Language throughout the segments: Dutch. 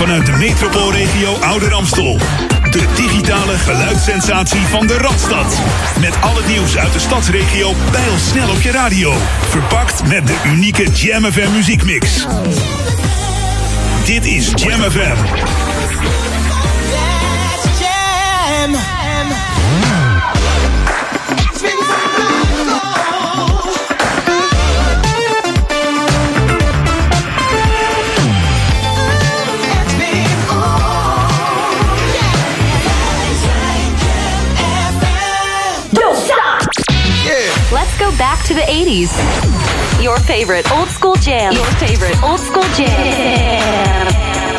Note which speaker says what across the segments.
Speaker 1: vanuit de metropoolregio Ouder Amstel. De digitale geluidssensatie van de Radstad. Met al het nieuws uit de stadsregio pijl snel op je radio. Verpakt met de unieke Jam FM muziekmix. Dit is Jam FM.
Speaker 2: Let's to the 80s. Your favorite old school jam. Your favorite old school jam.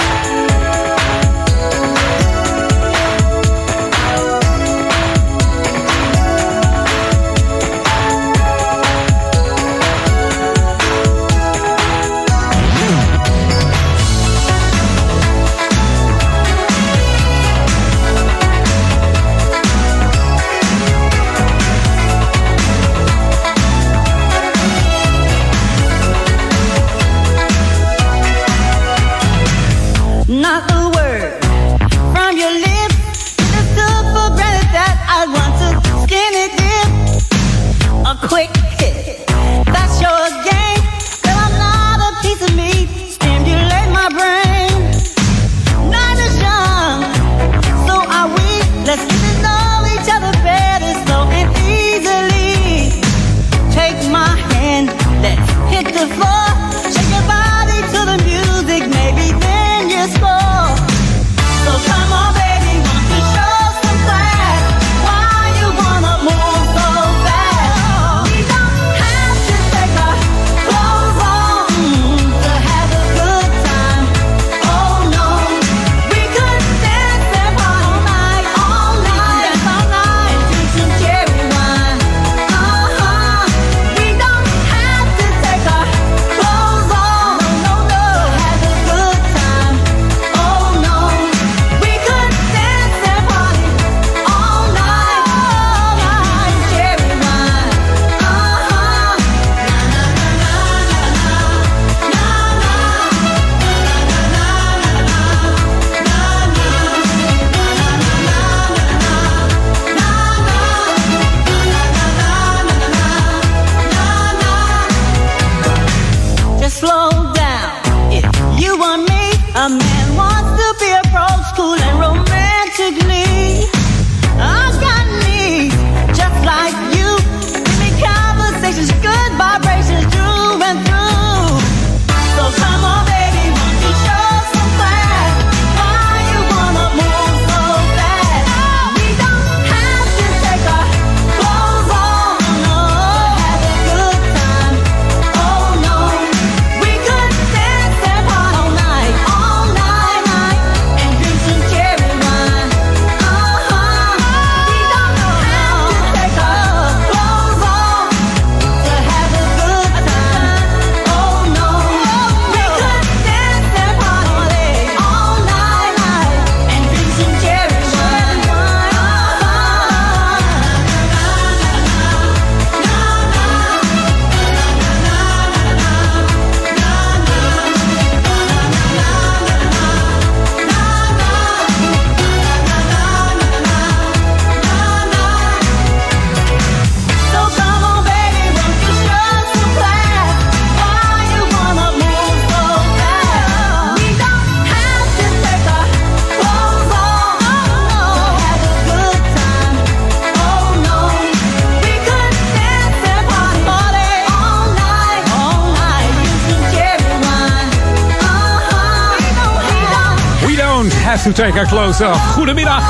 Speaker 3: To take clothes off.
Speaker 4: Goedemiddag.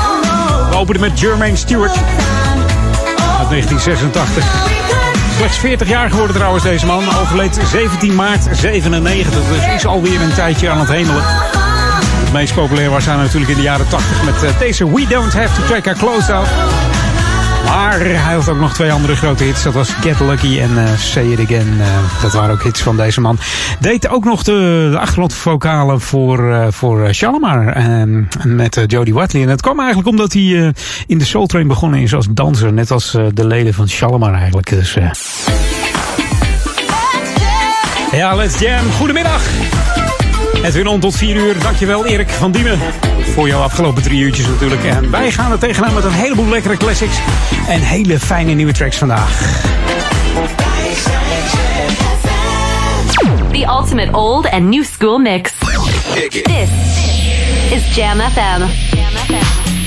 Speaker 4: We openen met Jermaine Stewart uit 1986. Slechts 40 jaar geworden trouwens deze man. Overleed 17 maart 97. Dus is alweer een tijdje aan het hemelen. Het meest populair was hij natuurlijk in de jaren 80 met eh, deze We Don't Have to Take Our Clothes Off. Maar hij had ook nog twee andere grote hits. Dat was Get Lucky en eh, Say It Again. Eh, dat waren ook hits van deze man. Deed ook nog de, de achtergrondvokalen voor, eh voor Shalimar met Jodie Watley. En dat kwam eigenlijk omdat hij in de Soul Train begonnen is als danser. Net als de leden van Shalimar eigenlijk. Dus. Ja, let's jam. Goedemiddag. Edwin On tot 4 uur. Dankjewel Erik van Diemen. Voor jouw afgelopen drie uurtjes natuurlijk. En wij gaan er tegenaan met een heleboel lekkere classics. En hele fijne nieuwe tracks vandaag.
Speaker 5: The ultimate old and new school mix. This is Jam FM. Jam FM.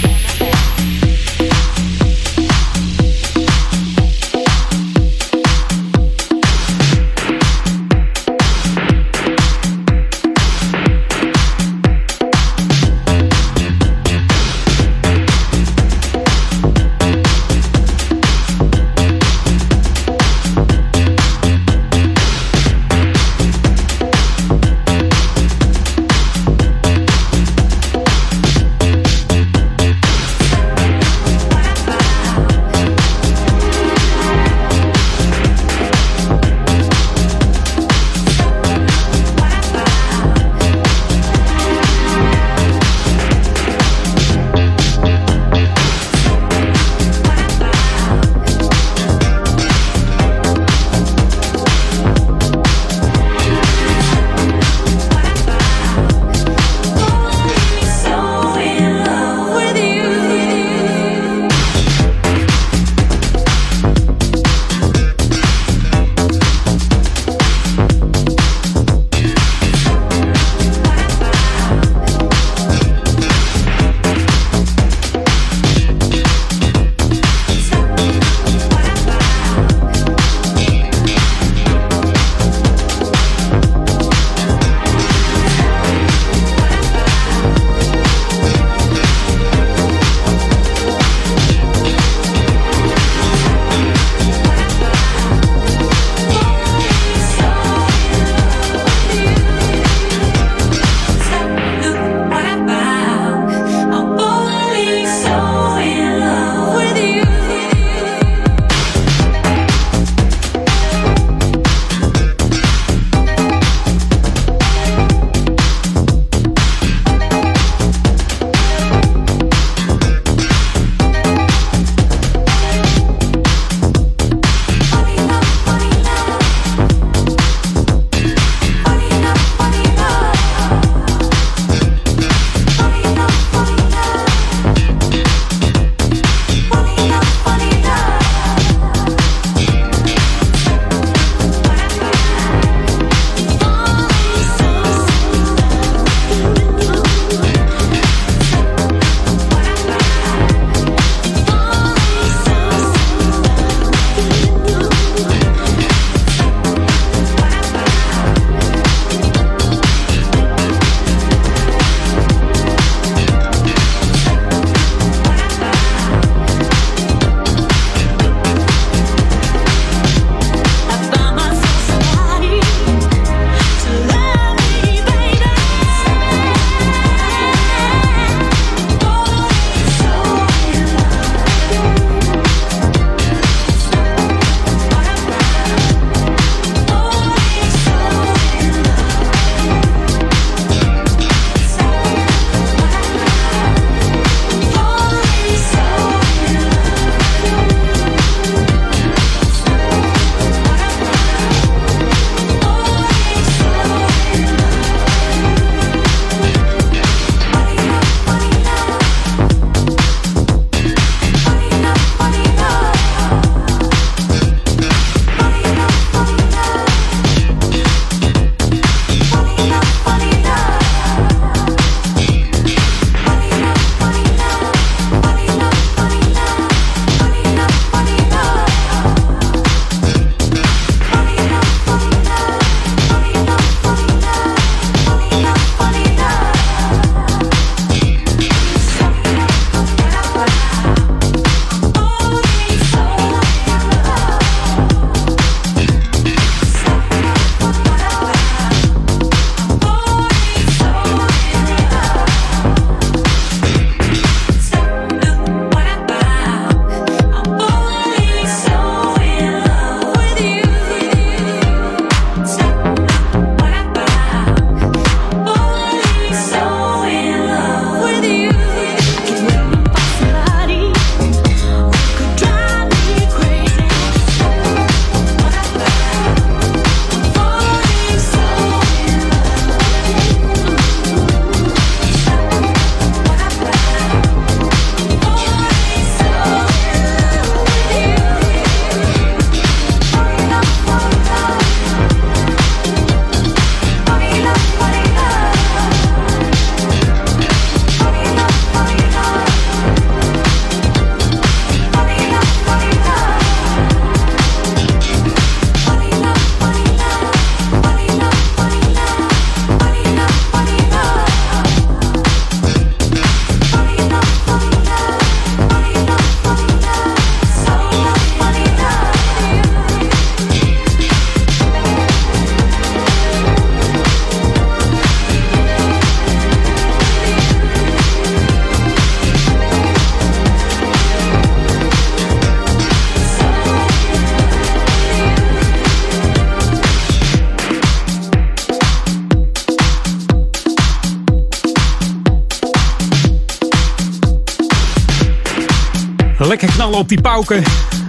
Speaker 4: Knallen op die pauken.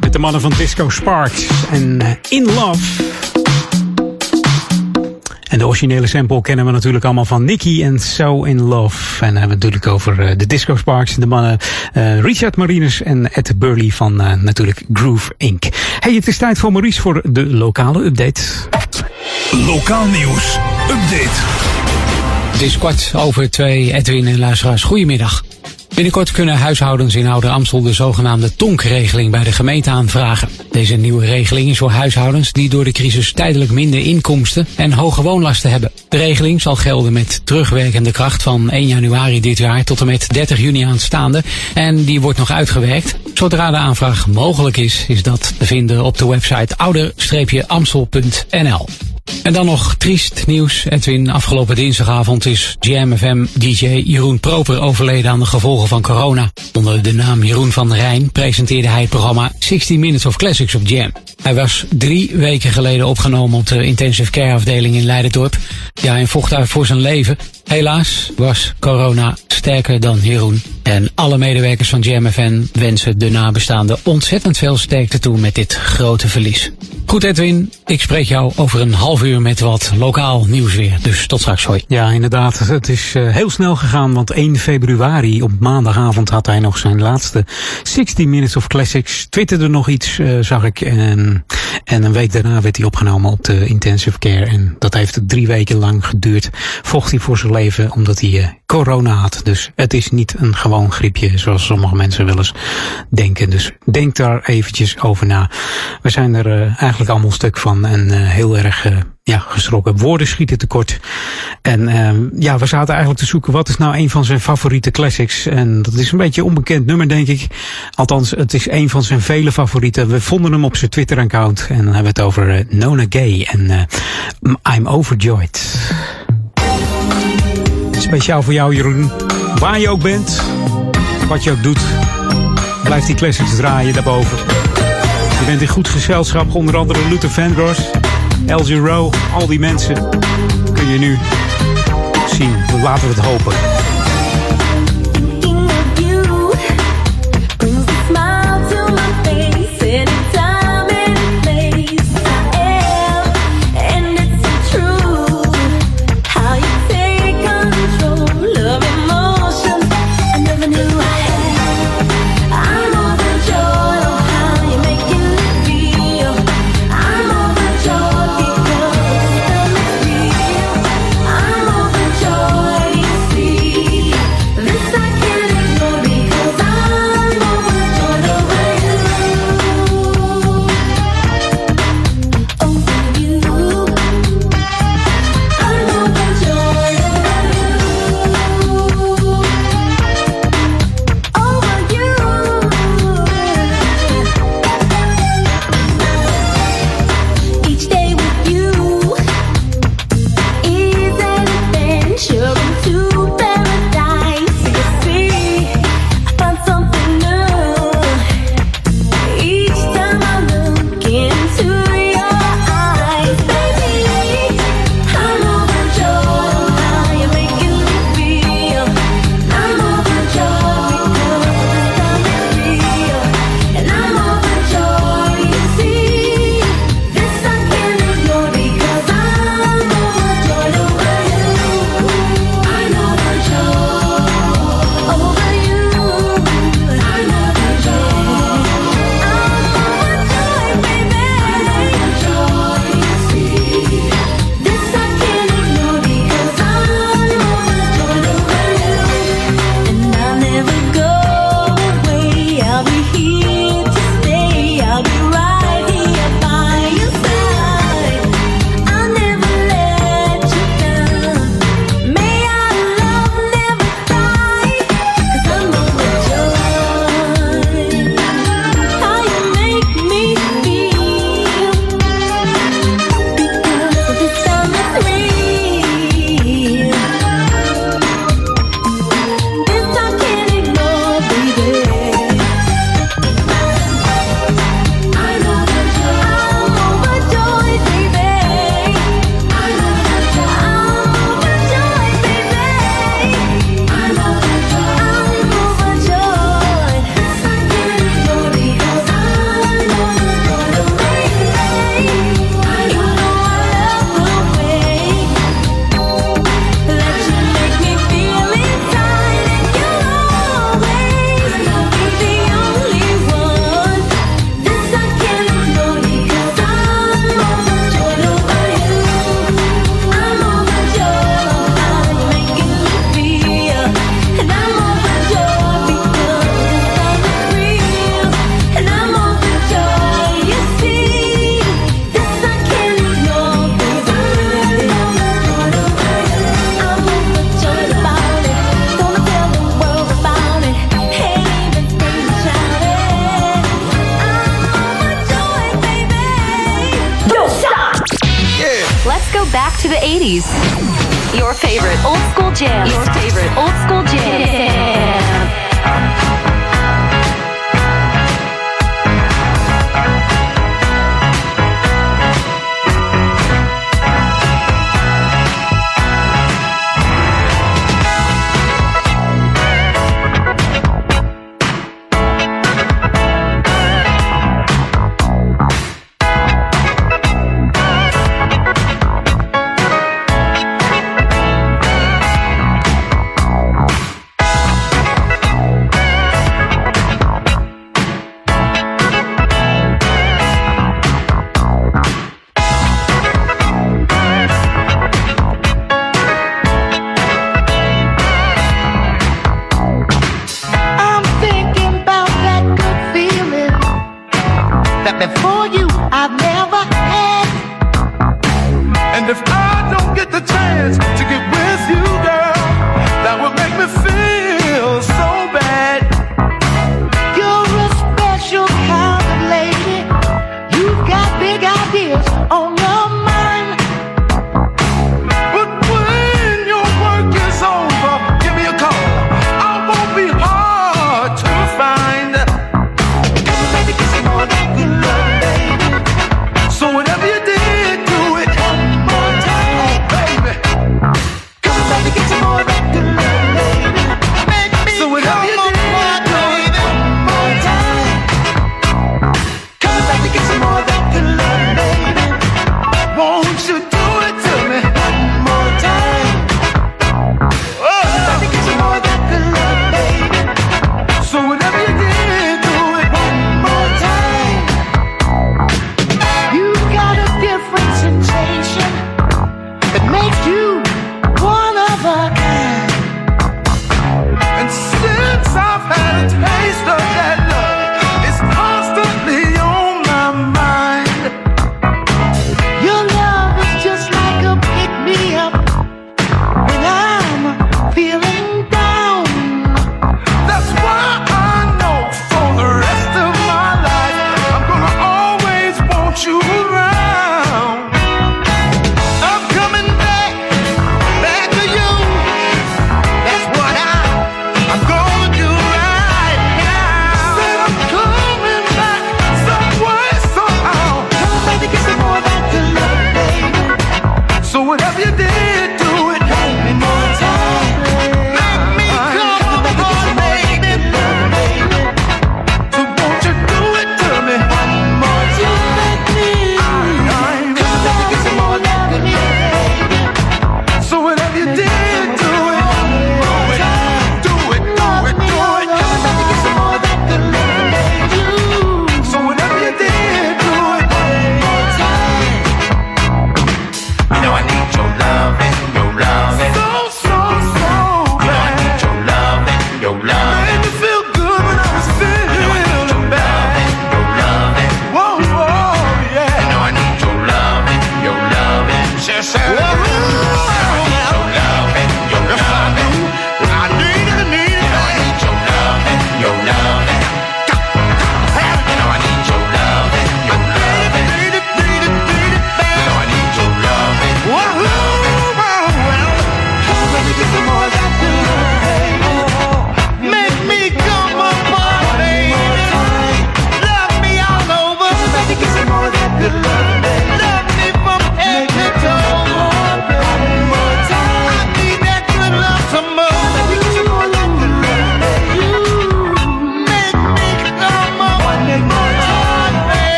Speaker 4: Met de mannen van Disco Sparks en eh, In Love. En de originele sample kennen we natuurlijk allemaal van Nicky en So In Love. En dan hebben we het natuurlijk over uh, de Disco Sparks. De mannen uh, Richard Marinus en Ed Burley van uh, natuurlijk Groove Inc. Hey, het is tijd voor Maurice voor de lokale update.
Speaker 1: Lokaal nieuws. Update.
Speaker 6: Het is kwart over twee. Edwin en luisteraars, goedemiddag. Binnenkort kunnen huishoudens in Ouder Amstel de zogenaamde tonkregeling bij de gemeente aanvragen. Deze nieuwe regeling is voor huishoudens die door de crisis tijdelijk minder inkomsten en hoge woonlasten hebben. De regeling zal gelden met terugwerkende kracht van 1 januari dit jaar tot en met 30 juni aanstaande en die wordt nog uitgewerkt. Zodra de aanvraag mogelijk is, is dat te vinden op de website ouder-amstel.nl. En dan nog triest nieuws. Edwin, afgelopen dinsdagavond is Jam FM DJ Jeroen Proper overleden aan de gevolgen van corona. Onder de naam Jeroen van der Rijn presenteerde hij het programma 60 Minutes of Classics op Jam. Hij was drie weken geleden opgenomen op de intensive care afdeling in Leidendorp. Ja, en vocht uit voor zijn leven. Helaas was corona sterker dan Jeroen. En alle medewerkers van Jam FM wensen de nabestaanden ontzettend veel sterkte toe met dit grote verlies. Goed Edwin, ik spreek jou over een half uur met wat lokaal nieuws weer. Dus tot straks, hoi.
Speaker 4: Ja, inderdaad. Het is uh, heel snel gegaan, want 1 februari op maandagavond had hij nog zijn laatste 60 Minutes of Classics. Twitterde nog iets, uh, zag ik. En, en een week daarna werd hij opgenomen op de intensive care. En dat heeft drie weken lang geduurd. Vocht hij voor zijn leven, omdat hij uh, corona had. Dus het is niet een gewoon griepje, zoals sommige mensen wel eens denken. Dus denk daar eventjes over na. We zijn er eigenlijk allemaal stuk van en heel erg ja, geschrokken. Woorden schieten tekort. En uh, ja, we zaten eigenlijk te zoeken wat is nou een van zijn favoriete classics. En dat is een beetje een onbekend nummer, denk ik. Althans, het is een van zijn vele favorieten. We vonden hem op zijn Twitter-account. En dan hebben we het over uh, Nona Gay en uh, I'm Overjoyed. Speciaal voor jou, Jeroen. Waar je ook bent, wat je ook doet, blijf die classics draaien daarboven. Je bent in goed gezelschap, onder andere Luther Vandross. LG Row, al die mensen kun je nu zien. Laten we het hopen.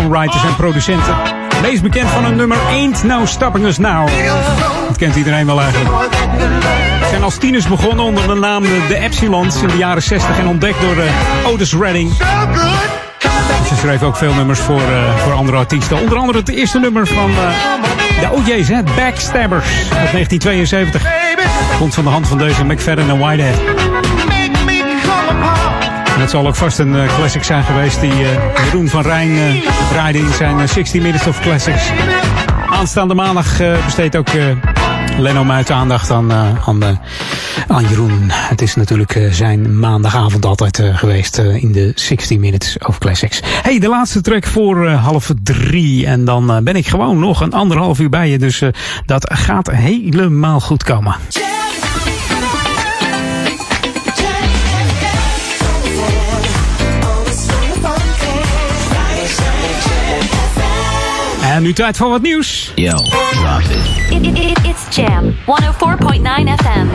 Speaker 4: Songwriters en producenten. Meest bekend van hun nummer Ain't No Stopping Us Now. Dat kent iedereen wel eigenlijk. Ze zijn als tieners begonnen onder de naam De Epsilons in de jaren 60 en ontdekt door uh, Otis Redding. Ze schreef ook veel nummers voor, eh, voor andere artiesten. Onder andere het eerste nummer van eh, de OJ's. Backstabbers uit 1972. Komt van de hand van deze McFadden en Whitehead. Het zal ook vast een eh, classic zijn geweest die uh, Jeroen van Rijn uh, draaide in zijn 60 Minutes of Classics. Aanstaande maandag besteedt ook Leno uit aandacht aan, aan, aan, Jeroen. Het is natuurlijk zijn maandagavond altijd geweest in de 60 Minutes of Classics. hey, de laatste track voor half drie. En dan ben ik gewoon nog een anderhalf uur bij je. Dus dat gaat helemaal goed komen. En nu tijd voor wat nieuws.
Speaker 5: Yo, drop it.
Speaker 7: It, it, it, it's Jam 104.9 FM.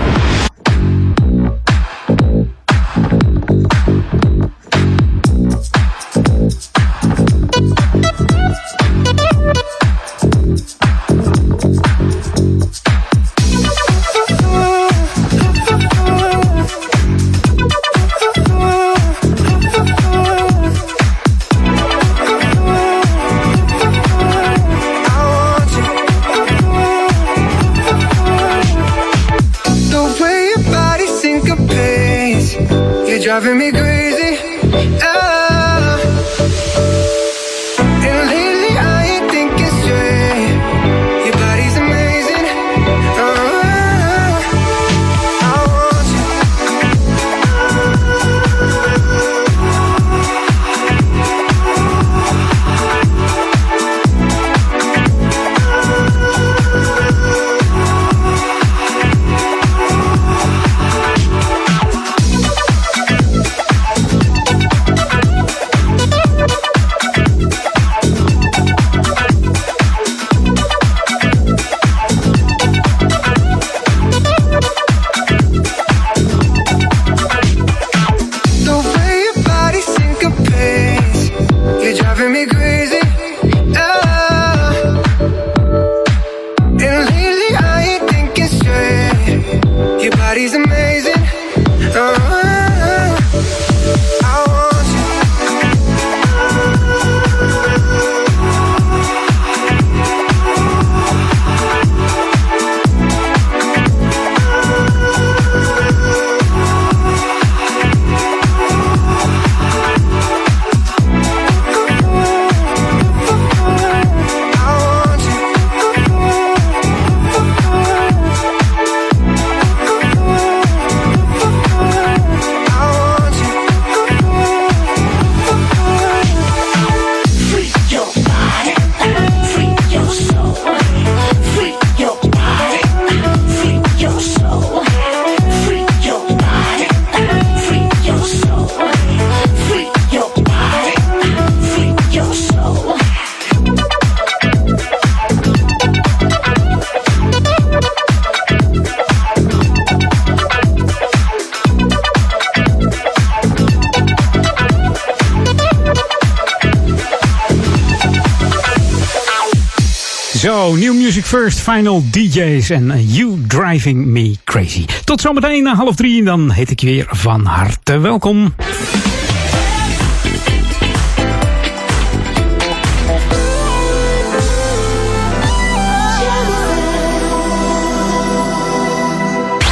Speaker 4: Final DJ's en You Driving Me Crazy. Tot zometeen na half drie, dan heet ik je weer van harte welkom.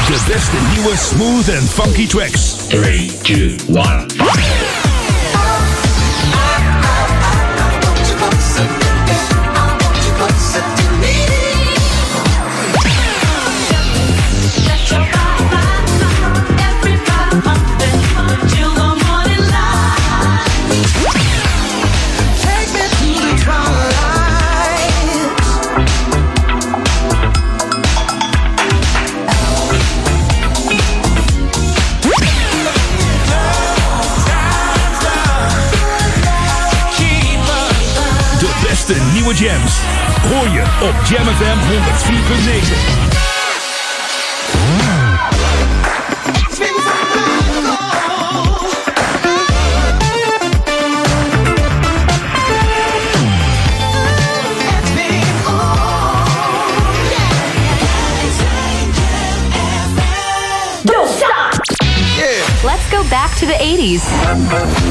Speaker 1: De beste nieuwe smooth en funky tracks.
Speaker 5: 3, 2, 1.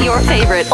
Speaker 7: Your favorite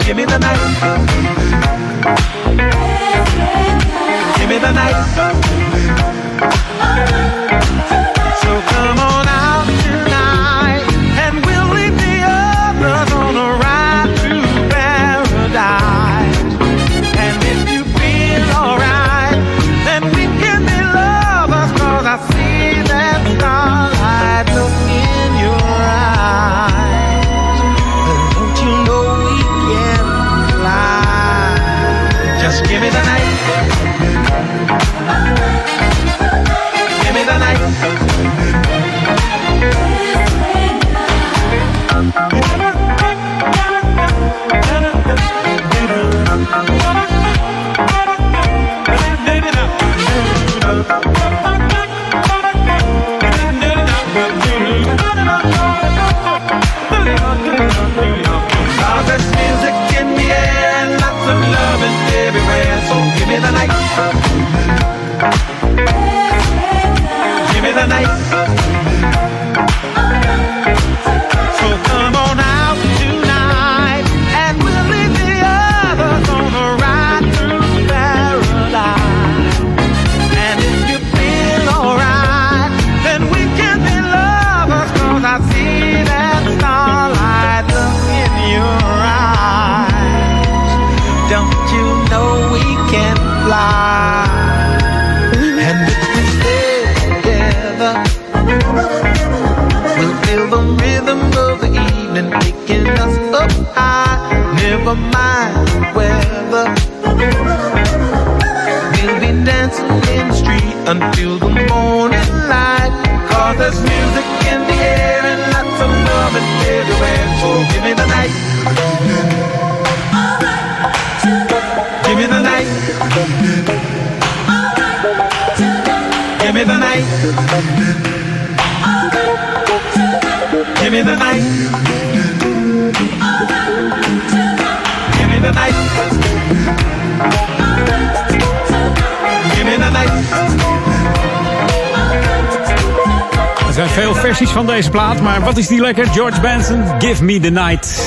Speaker 8: give me the night. Weather. We'll be dancing in the street until the morning light. Cause there's music in the air and lots of loving everywhere. So give me the night. Give me the night. Give me the night. Give me the night.
Speaker 4: Veel versies van deze plaat, maar wat is die lekker? George Benson, Give Me The Night.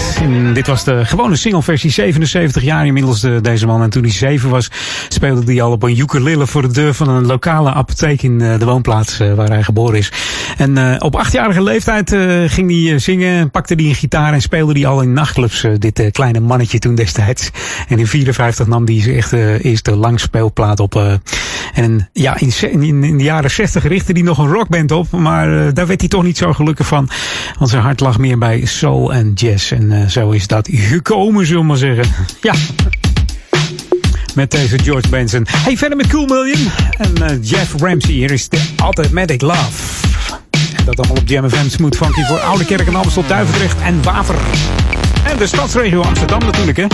Speaker 4: Dit was de gewone singleversie, 77 jaar inmiddels de, deze man. En toen hij 7 was, speelde hij al op een ukulele voor de deur van een lokale apotheek in eh, de woonplaats eh, waar hij geboren is. En eh, op achtjarige leeftijd eh, ging hij eh, zingen, pakte hij een gitaar en speelde hij al in nachtclubs. eh, dit eh, kleine mannetje toen destijds. En in 54 nam hij zijn echte eerste langspeelplaat op. en ja, in, in de jaren 60 richtte hij nog een rockband op, maar eh, daar werd hij toch niet zo gelukkig van. Want zijn hart lag meer bij soul en jazz. En eh, zo is dat gekomen, zullen we maar zeggen. Ja. Met deze George Benson. Hey, verder met Cool Million. En eh, Jeff Ramsey. Hier is de Automatic Love. En dat allemaal op Jam FM Smooth Funky voor Oude Kerk en Amstel, Duivendrecht en Waver. En de stadsregio Amsterdam natuurlijk, hè.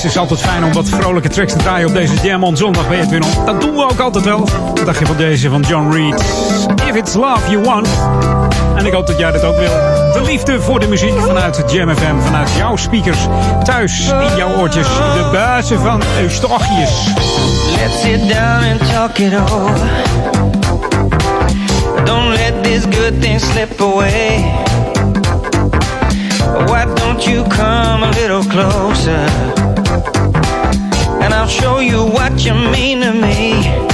Speaker 4: Het is altijd fijn om wat vrolijke tracks te draaien op deze Jam on Zondag bij Edwin. Dat doen we ook altijd wel. Wat dacht van deze van John Reed? If it's love you want. En ik hoop dat jij dat ook wil. De liefde voor de muziek vanuit Jam FM, vanuit jouw speakers. Thuis, in jouw oortjes. De bazen van Eustochius.
Speaker 9: Let's sit down and talk it over. Don't let this good thing slip away. Why don't you come a little closer? And I'll show you what you mean to me.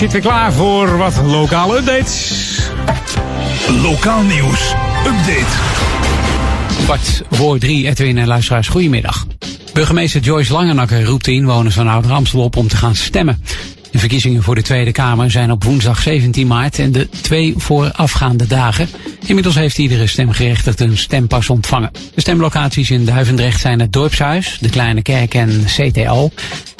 Speaker 4: Zit weer klaar voor wat lokale updates.
Speaker 1: Lokaal nieuws. Update.
Speaker 6: Kwart voor drie, Edwin en luisteraars, goedemiddag. Burgemeester Joyce Langenakker roept de inwoners van Ouder Amstel op om te gaan stemmen. De verkiezingen voor de Tweede Kamer zijn op woensdag 17 maart en de twee voorafgaande dagen. Inmiddels heeft iedere stemgerechtigde een stempas ontvangen. De stemlocaties in Duivendrecht zijn het Dorpshuis, de Kleine Kerk en CTO.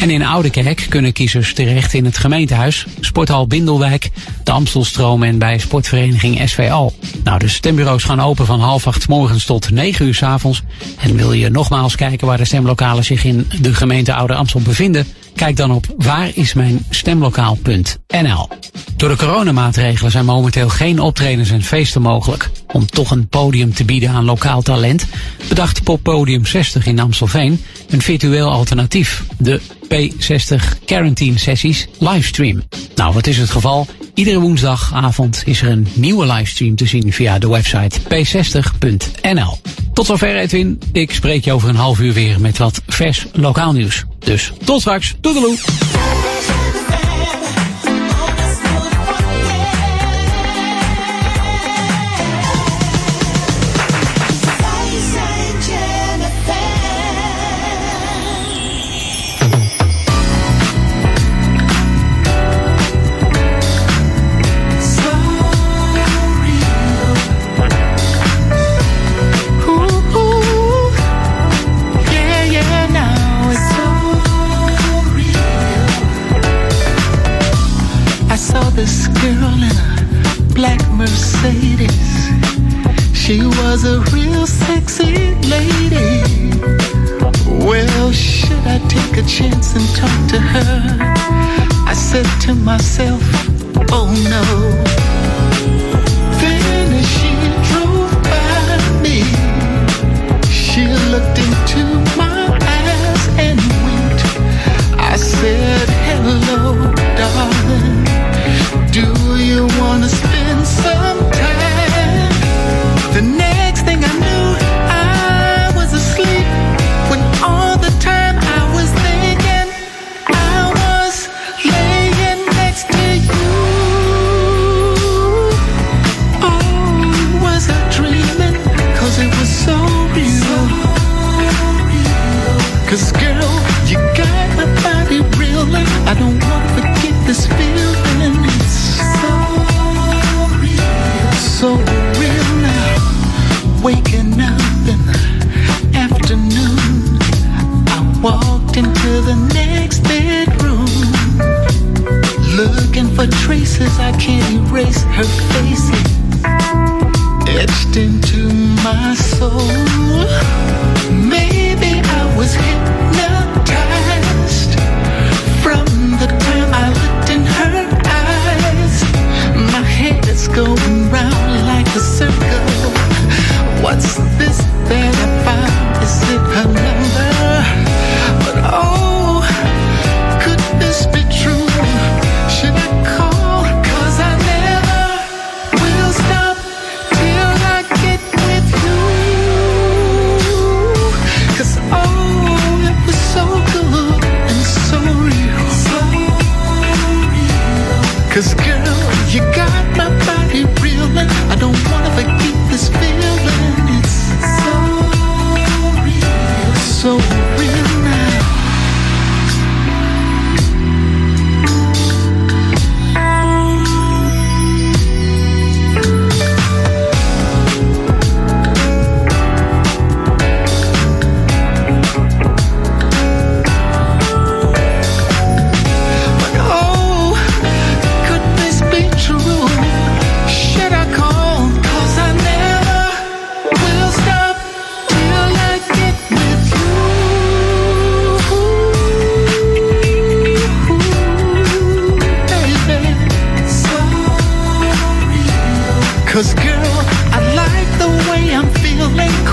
Speaker 6: En in Oudekerk kunnen kiezers terecht in het gemeentehuis, Sporthal Bindelwijk, de Amstelstroom en bij sportvereniging SVO. Nou, de stembureaus gaan open van half acht morgens tot 9 uur 's avonds. En wil je nogmaals kijken waar de stemlokalen zich in de gemeente Ouder Amstel bevinden? Kijk dan op waarismijnstemlokaal.nl. Door de coronamaatregelen zijn momenteel geen optredens en feesten mogelijk. Om toch een podium te bieden aan lokaal talent, bedacht Poppodium 60 in Amstelveen een virtueel alternatief. De P60 Quarantine Sessies livestream. Nou, wat is het geval? Iedere woensdagavond is er een nieuwe livestream te zien via de website p60.nl. Tot zover Edwin. Ik spreek je over een half uur weer met wat vers lokaal nieuws. Dus tot straks. Toedeloe.
Speaker 10: nasceu.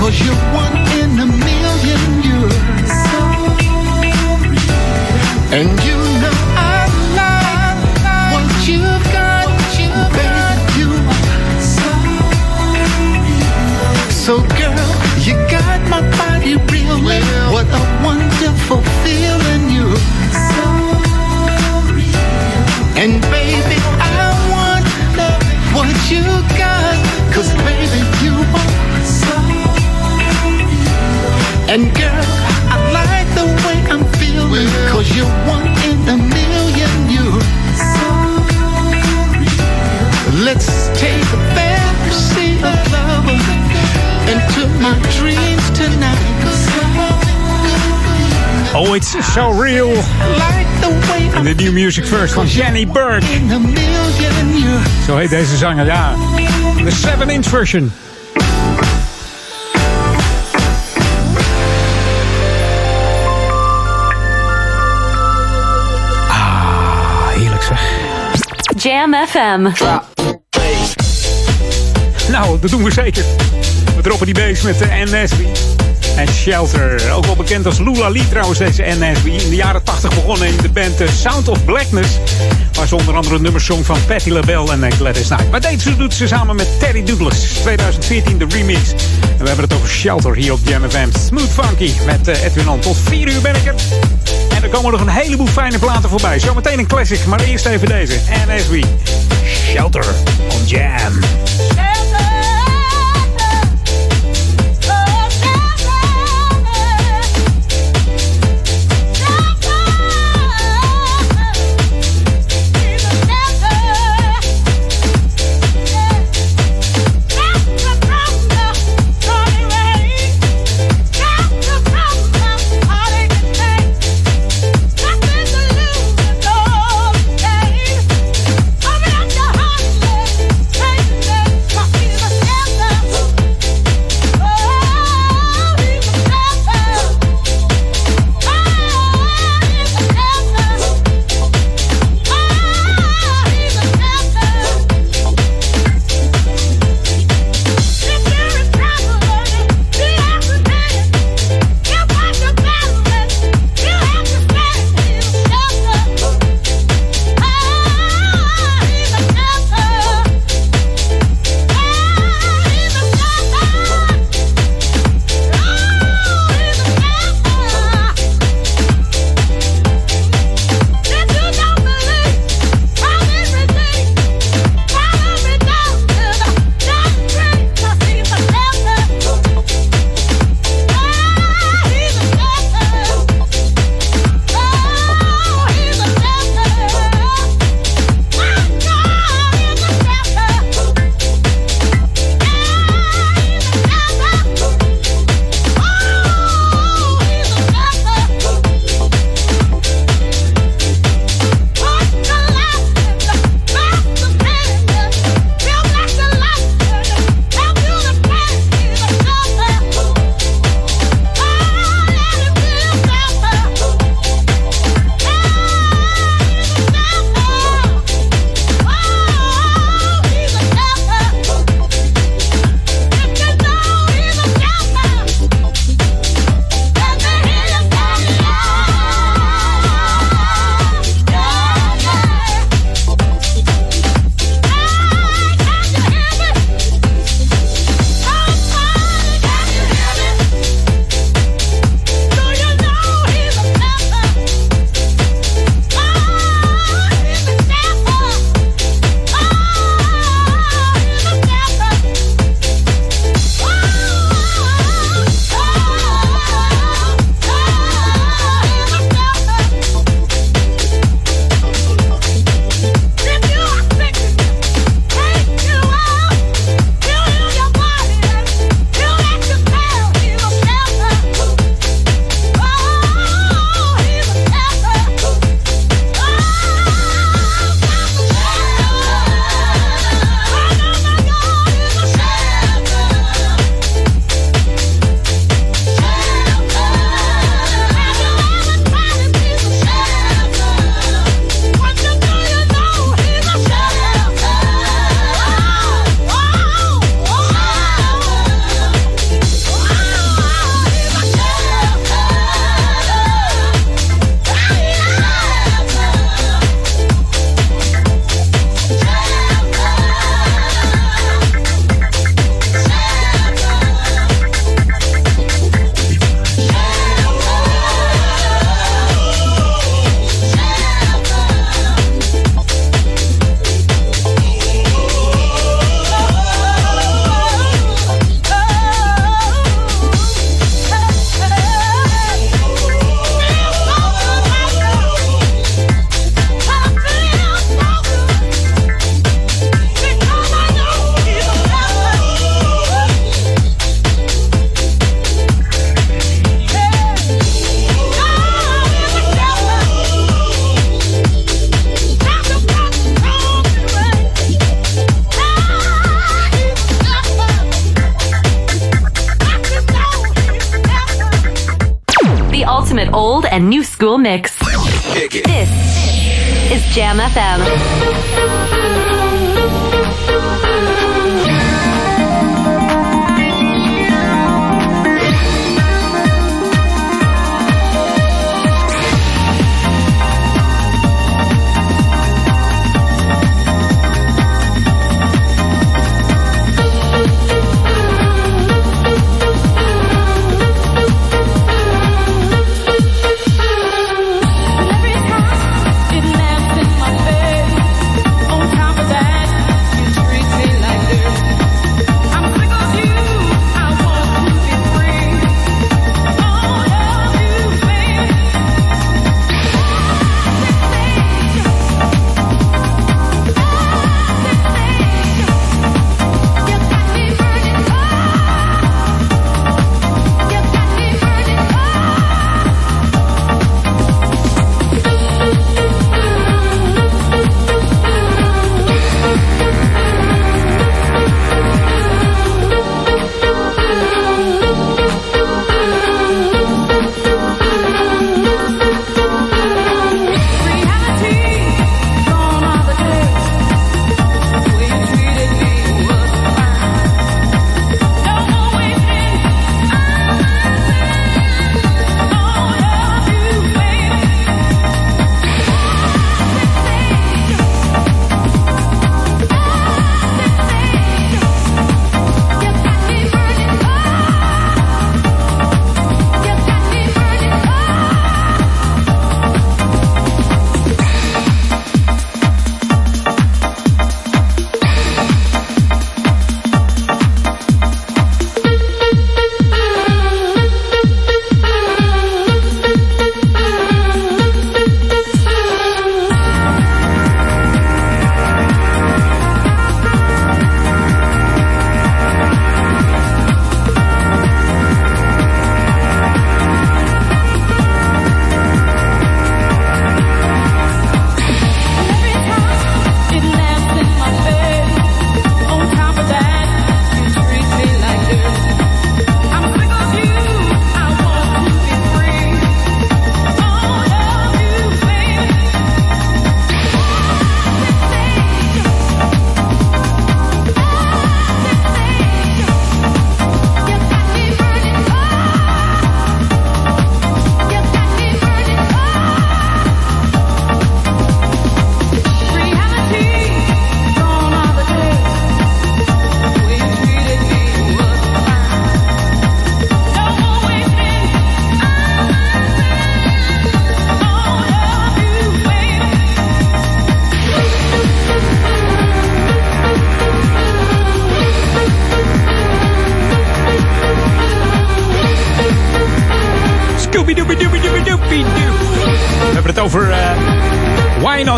Speaker 10: Cause you And girl, I like the way I'm feeling. Cause you're one in a million. You're so Let's take a fantasy of love into my dreams tonight.
Speaker 4: Oh, it's so real.
Speaker 10: Like the
Speaker 4: New Music First van Jenny Burke.
Speaker 10: in a million. You're
Speaker 4: Zo heet deze zanger, ja. De 7-inch version.
Speaker 2: FM.
Speaker 4: Nou, dat doen we zeker. We droppen die bass met de NSB. En Shelter, ook wel bekend als Lula Lee trouwens, deze NSB. In de jaren 80 begonnen in de band eh, Sound of Blackness. Waar ze onder andere nummers zong van Patti LaBelle en eh, Gladys Knight. Maar deze doet ze samen met Terry Douglas. 2014 de remix. En we hebben het over Shelter hier op Jam. Smooth Funky met eh, Edwin On. Tot 4 uur ben ik er. En er komen nog een heleboel fijne platen voorbij. Zometeen een classic, maar eerst even deze. NSB. Shelter on Jam.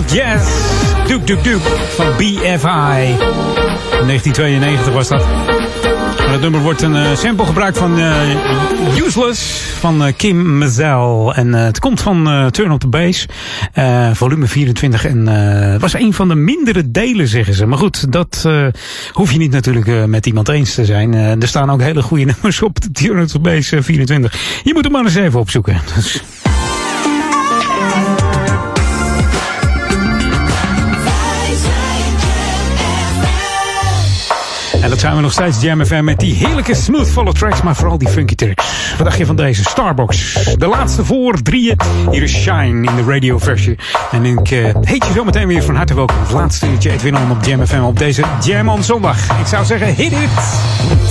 Speaker 4: Not Jazz. Doep Doep van BFI. 1992 was dat. En nummer wordt een eh, sample gebruikt van eh, Useless van eh, Kim Mazel. En het komt van Turn Up The Bass. volume 24. En het was een van de mindere delen, zeggen ze. Maar goed, dat hoef je niet natuurlijk met iemand eens te zijn. Er staan ook hele goede nummers op de Turn Up The Bass eh, 24. Je moet hem maar eens even opzoeken. Dus- En dat zijn we nog steeds Jam FM met die heerlijke smooth follow tracks, maar vooral die funky tracks. Wat dacht je van deze? Starbucks. De laatste voor drieën. Hier is Shine in de radio versie. En ik eh, heet je zo meteen weer van harte welkom. Het laatste uurtje Edwin On op Jam FM op deze Jam on zondag. Ik zou zeggen, hit it!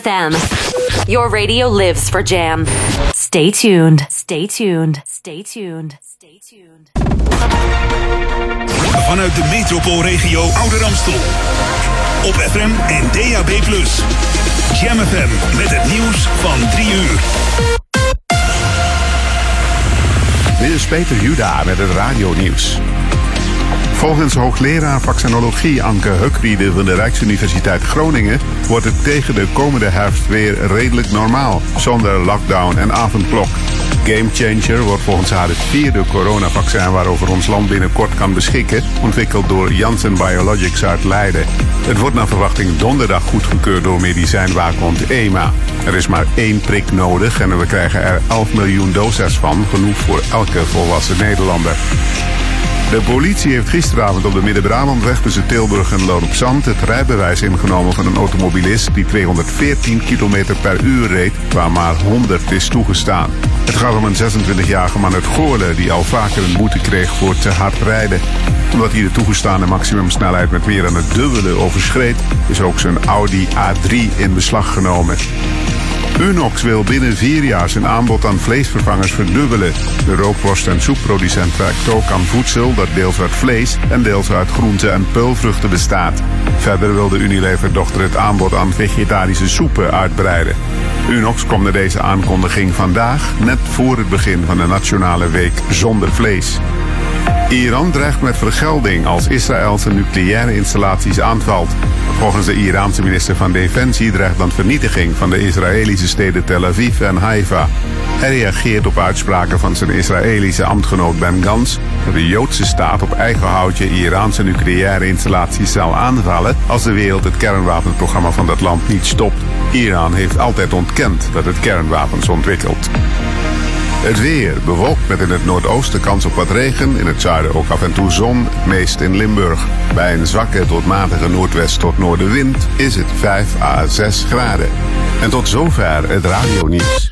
Speaker 2: FM. Your radio lives for Jam. Stay tuned. Stay tuned. Stay tuned. Stay tuned.
Speaker 1: Vanuit de metropoolregio Ouder Amstel. Op FM en DAB+. Jam FM met het nieuws van 3 uur.
Speaker 11: Dit is Peter Juda met het radionieuws. Volgens hoogleraar vaccinologie Anke Hukriede van de Rijksuniversiteit Groningen wordt het tegen de komende herfst weer redelijk normaal, zonder lockdown en avondklok. Gamechanger wordt volgens haar het vierde coronavaccin waarover ons land binnenkort kan beschikken, ontwikkeld door Janssen Biologics uit Leiden. Het wordt naar verwachting donderdag goedgekeurd door medicijnwaakhond EMA. Er is maar één prik nodig en we krijgen er 11 miljoen doses van, genoeg voor elke volwassen Nederlander. De politie heeft gisteravond op de Midden-Brabantweg tussen Tilburg en Loon op Zand het rijbewijs ingenomen van een automobilist die 214 km per uur reed, waar maar 100 is toegestaan. Het gaat om een 26-jarige man uit Goorlen die al vaker een boete kreeg voor te hard rijden. Omdat hij de toegestane maximumsnelheid met meer dan het dubbele overschreed, is ook zijn Audi A3 in beslag genomen. Unox wil binnen vier jaar zijn aanbod aan vleesvervangers verdubbelen. De rookworst- en soepproducent werkt ook aan voedsel dat deels uit vlees en deels uit groenten en peulvruchten bestaat. Verder wil de Unilever-dochter het aanbod aan vegetarische soepen uitbreiden. Unox komt met deze aankondiging vandaag, net voor het begin van de Nationale Week zonder vlees. Iran dreigt met vergelding als Israël zijn nucleaire installaties aanvalt. Volgens de Iraanse minister van Defensie dreigt dan vernietiging van de Israëlische steden Tel Aviv en Haifa. Hij reageert op uitspraken van zijn Israëlische ambtgenoot Ben Gans dat de Joodse staat op eigen houtje Iraanse nucleaire installaties zal aanvallen als de wereld het kernwapenprogramma van dat land niet stopt. Iran heeft altijd ontkend dat het kernwapens ontwikkelt. Het weer bewolkt met in het noordoosten kans op wat regen. In het zuiden ook af en toe zon, het meest in Limburg. Bij een zwakke tot matige noordwest tot noordenwind is het 5 à 6 graden. En tot zover het radionieuws.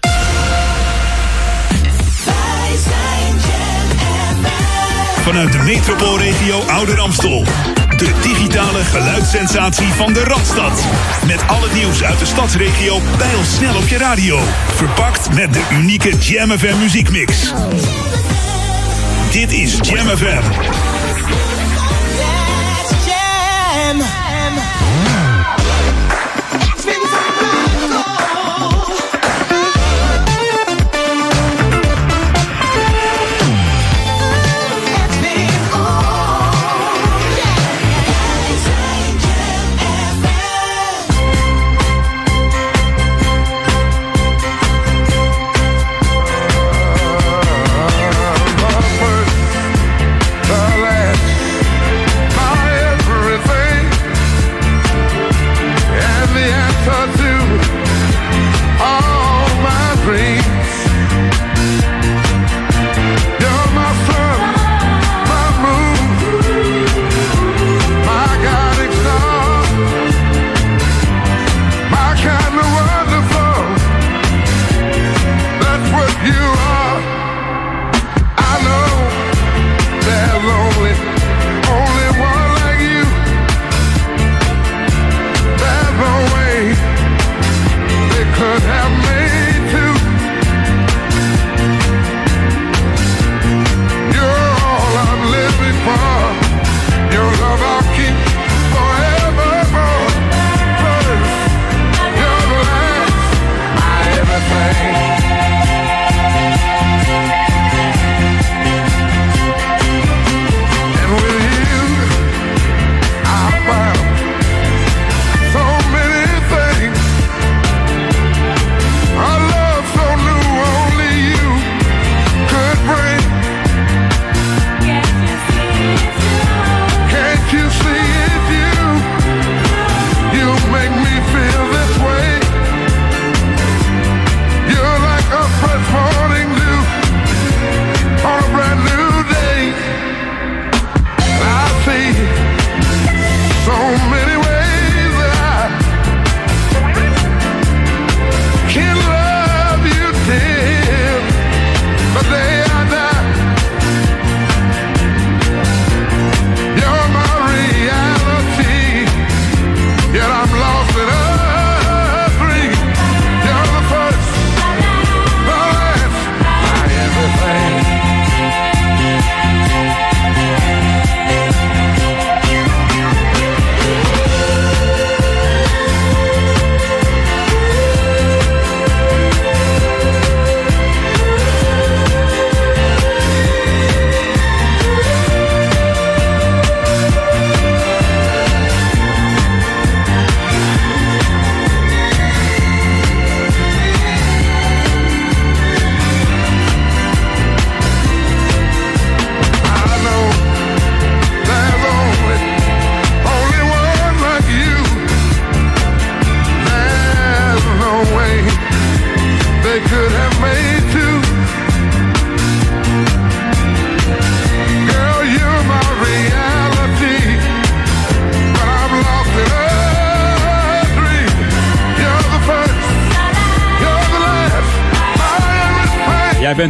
Speaker 1: Vanuit de metropoolregio Ouder Amstel. De digitale geluidssensatie van de Radstad. Met al het nieuws uit de stadsregio snel op je radio. Verpakt met de unieke Jam FM muziekmix. Dit is Jam.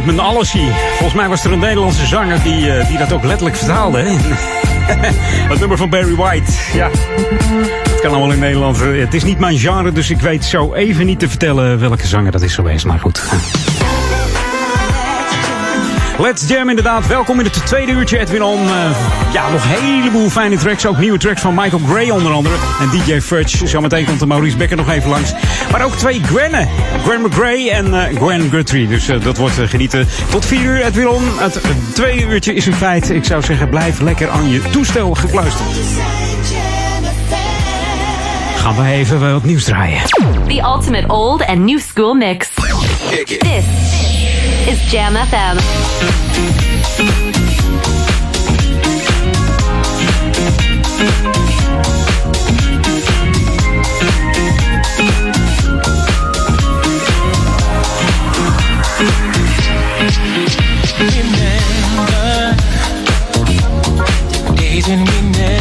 Speaker 4: Bent mijn allesie. Volgens mij was er een Nederlandse zanger die, eh, die dat ook letterlijk vertaalde. Het nummer van Barry White. Ja, het kan allemaal in Nederland. Eh, Het is niet mijn genre, dus ik weet zo even niet te vertellen welke zanger dat is geweest. Maar goed. Let's Jam inderdaad. Welkom in het tweede uurtje Edwin On. Eh, ja, nog een heleboel fijne tracks. Ook nieuwe tracks van Michael Gray onder andere. En DJ Fudge. Zometeen komt de Maurice Becker nog even langs. Maar ook twee Gwennen. Gwen McGray en eh, Gwen Guthrie. Dus eh, dat wordt genieten. Tot vier uur Edwin On. Het tweede uurtje is een feit. Ik zou zeggen, blijf lekker aan je toestel gekluisterd. Gaan we even wat nieuws draaien.
Speaker 5: The ultimate old and new school mix. This is Jam FM.
Speaker 12: Remember days when we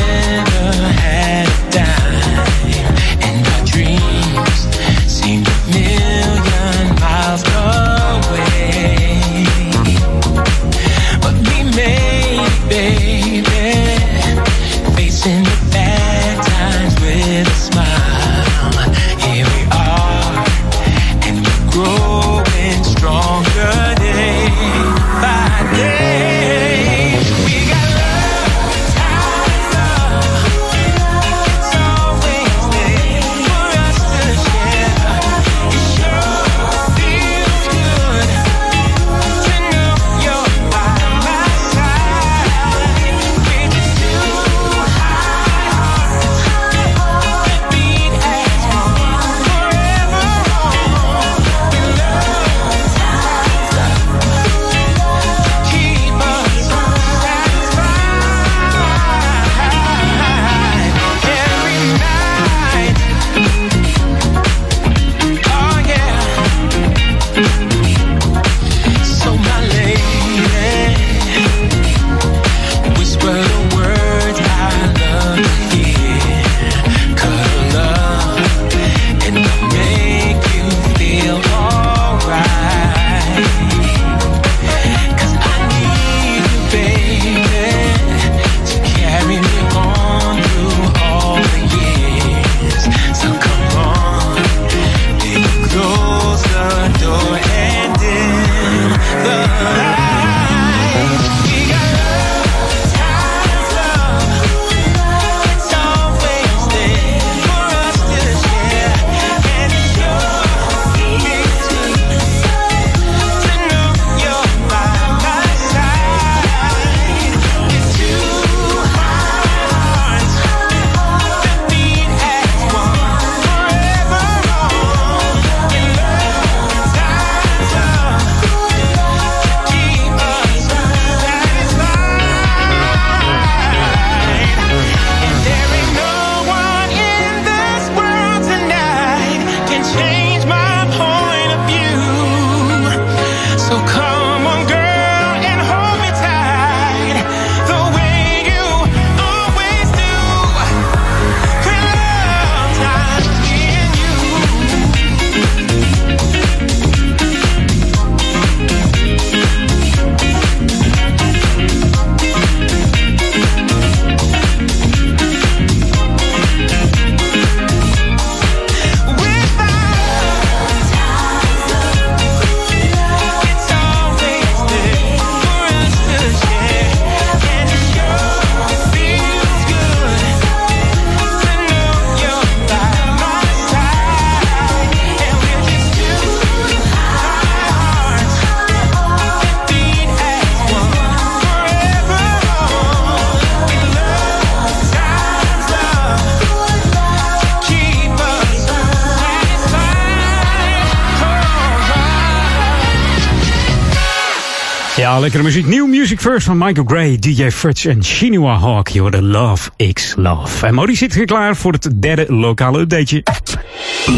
Speaker 4: Ja, lekkere muziek. Nieuw Music First van Michael Gray, DJ Fudge en Shinua Hawk. Je hoorde Love X Love. En Maurice zit hier klaar voor het derde lokale updateje.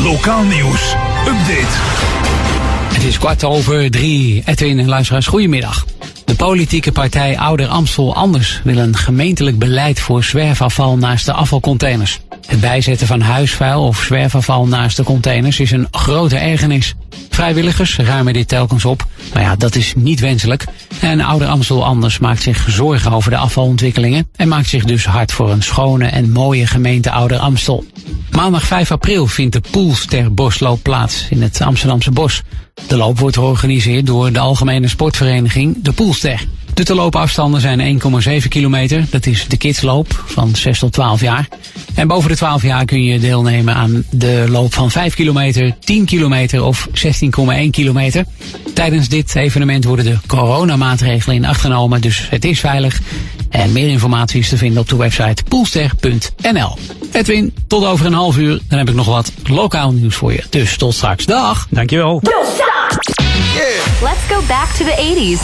Speaker 1: Lokaal nieuws. Update.
Speaker 6: Het is kwart over drie. Edwin en luisteraars, goedemiddag. De politieke partij Ouder Amstel Anders wil een gemeentelijk beleid voor zwerfafval naast de afvalcontainers. Het bijzetten van huisvuil of zwerfafval naast de containers is een grote ergernis. Vrijwilligers ruimen dit telkens op, maar ja, dat is niet wenselijk. En Ouder Amstel Anders maakt zich zorgen over de afvalontwikkelingen en maakt zich dus hard voor een schone en mooie gemeente Ouder Amstel. Maandag 5 april vindt de Poelster Bosloop plaats in het Amsterdamse Bos. De loop wordt georganiseerd door de algemene sportvereniging De Poelster. De te lopen afstanden zijn 1,7 kilometer. Dat is de kidsloop van 6 tot 12 jaar. En boven de 12 jaar kun je deelnemen aan de loop van 5 kilometer, 10 kilometer of 16,1 kilometer. Tijdens dit evenement worden de coronamaatregelen in acht genomen, dus het is veilig. En meer informatie is te vinden op de website poelster.nl. Edwin, tot over een half uur. Dan heb ik nog wat lokaal nieuws voor je. Dus tot straks. Dag.
Speaker 4: Dankjewel.
Speaker 2: Let's go back to the 80s.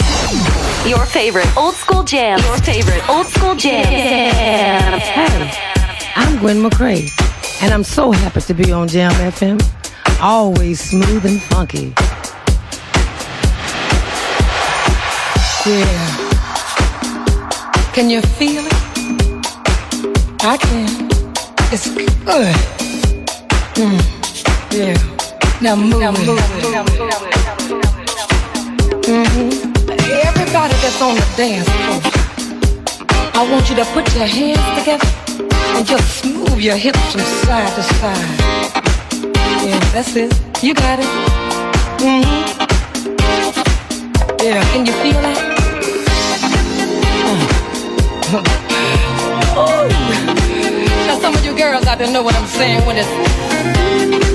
Speaker 2: Your favorite old school jam. Your favorite old school jam.
Speaker 13: Hey, I'm Gwen McCrae, and I'm so happy to be on Jam FM. Always smooth and funky. Yeah. Can you feel it? I can. It's good. Mm. Yeah. Now move. Now move. hmm Everybody that's on the dance floor, I want you to put your hands together and just move your hips from side to side. Yeah, that's it. You got it. hmm Yeah, can you feel that? Oh. Now some of you girls out there know what I'm saying when it's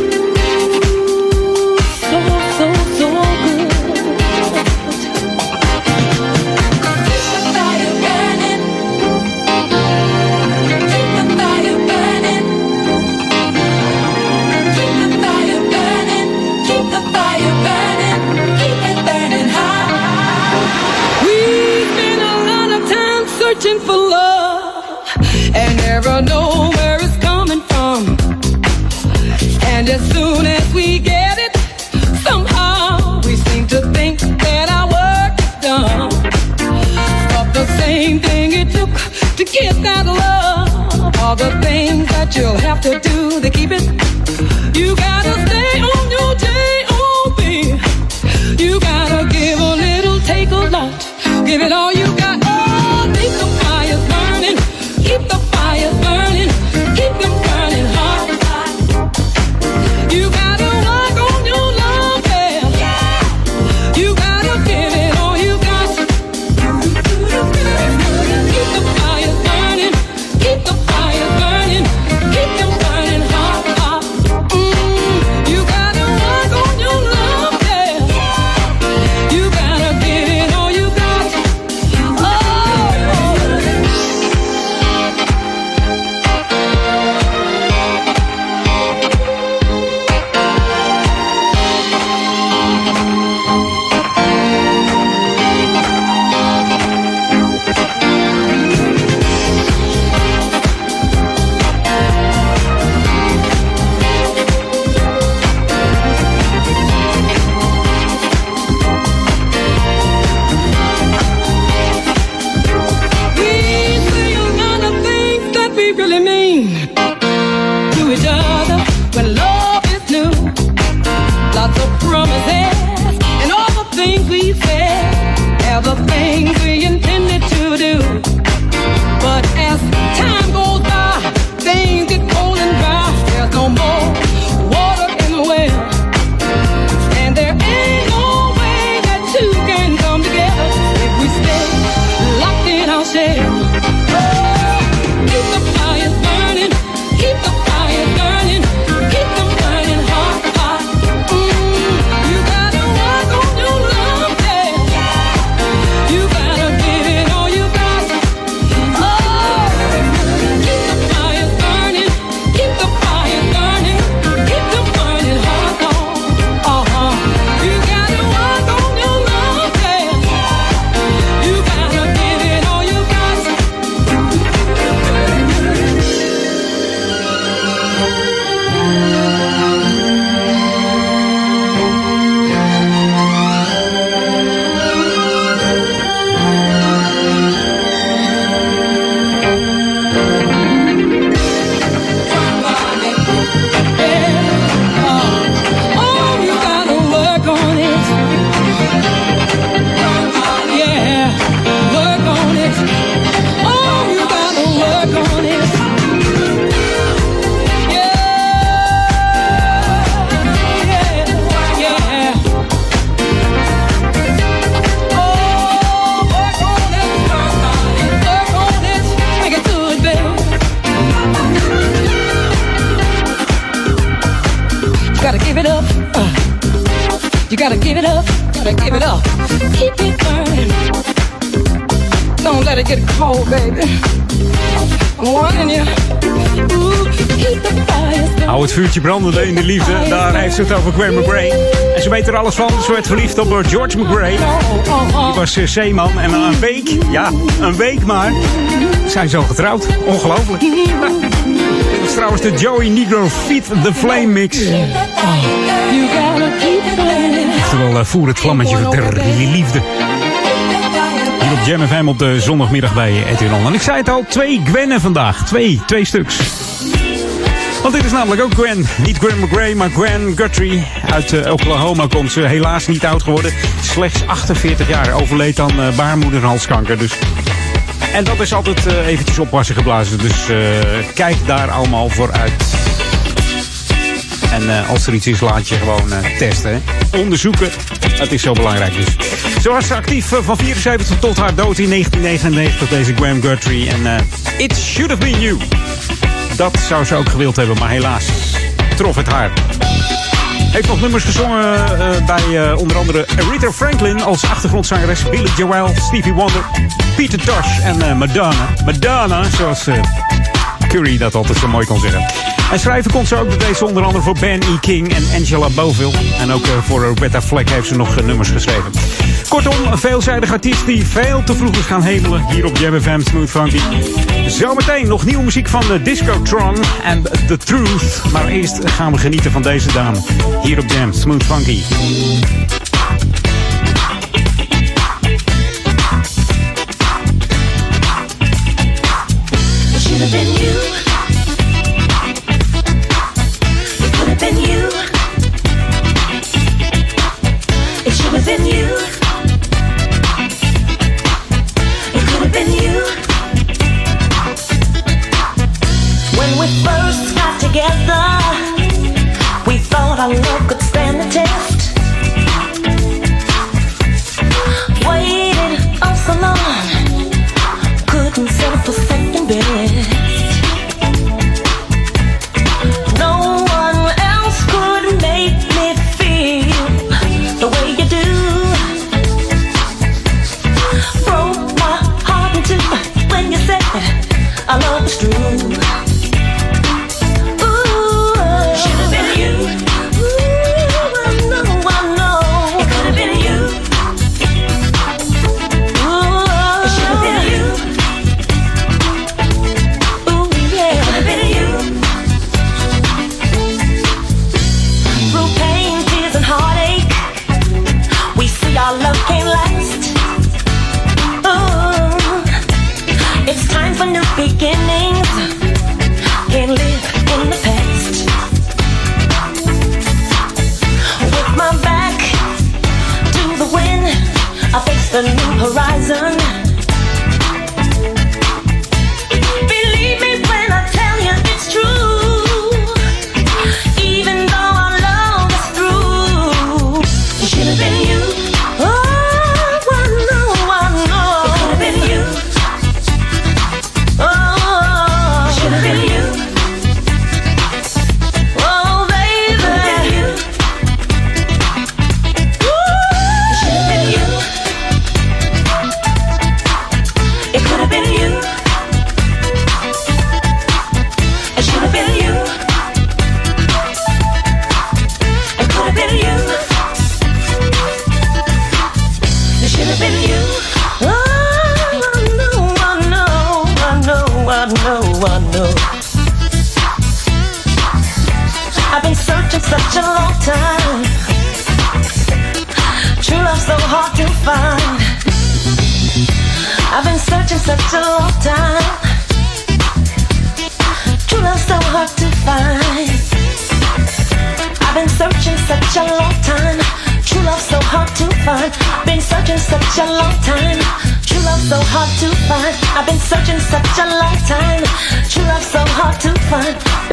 Speaker 13: searching for love and never know where it's coming from. And as soon as we get it, somehow we seem to think that our work is done. But the same thing it took to get that love, all the things
Speaker 4: that you'll have. Vuurtje brandende in de liefde. Daar heeft ze het over Gwen McRae. En ze weet er alles van. Ze werd verliefd op eh, George McRae. Die was eh, zeeman. En na een week, ja, een week maar, zijn ze al getrouwd. Ongelooflijk. Dat is trouwens de Joey Negro Feed the Flame mix. Oftewel, eh, voer het vlammetje der liefde. Hier op Jam FM op de zondagmiddag bij Etienne. En ik zei het al, twee Gwennen vandaag. Twee, twee stuks. Want dit is namelijk ook Gwen. Niet Gwen McRae, maar Gwen Guthrie. Uit eh, Oklahoma komt ze helaas niet oud geworden. Slechts 48 jaar. Overleed aan uh, baarmoeder- en halskanker. Dus. En dat is altijd eh, eventjes opwassen geblazen. Dus eh, kijk daar allemaal voor uit. En eh, als er iets is, laat je gewoon eh, testen. Onderzoeken. Dat is zo belangrijk dus. Ze was actief eh, van 74 tot haar dood in 1999, deze Graham Guthrie. En eh, It Should Have Been You. Dat zou ze ook gewild hebben, maar helaas trof het haar. Heeft nog nummers gezongen eh, bij eh, onder andere Aretha Franklin als achtergrondzangeres, Billy Joel, Stevie Wonder, Peter Tosh en eh, Madonna. Madonna, zoals Curry dat altijd zo mooi kon zeggen. En schrijven kon ze ook deze onder andere voor Ben E. King en Angela Boville. En ook eh, voor Roberta Fleck heeft ze nog eh, nummers geschreven. Kortom, een veelzijdig artiest die veel te vroeg is gaan hemelen hier op Jam FM Smooth Funky. Zometeen nog nieuwe muziek van de Discotron en The Truth. Maar eerst gaan we genieten van deze dame hier op Jam Smooth Funky.
Speaker 14: Been you. A long time. True love so hard to find. Been searching such a long time. True love so hard to find. I've been searching such a long time. True love so hard to find.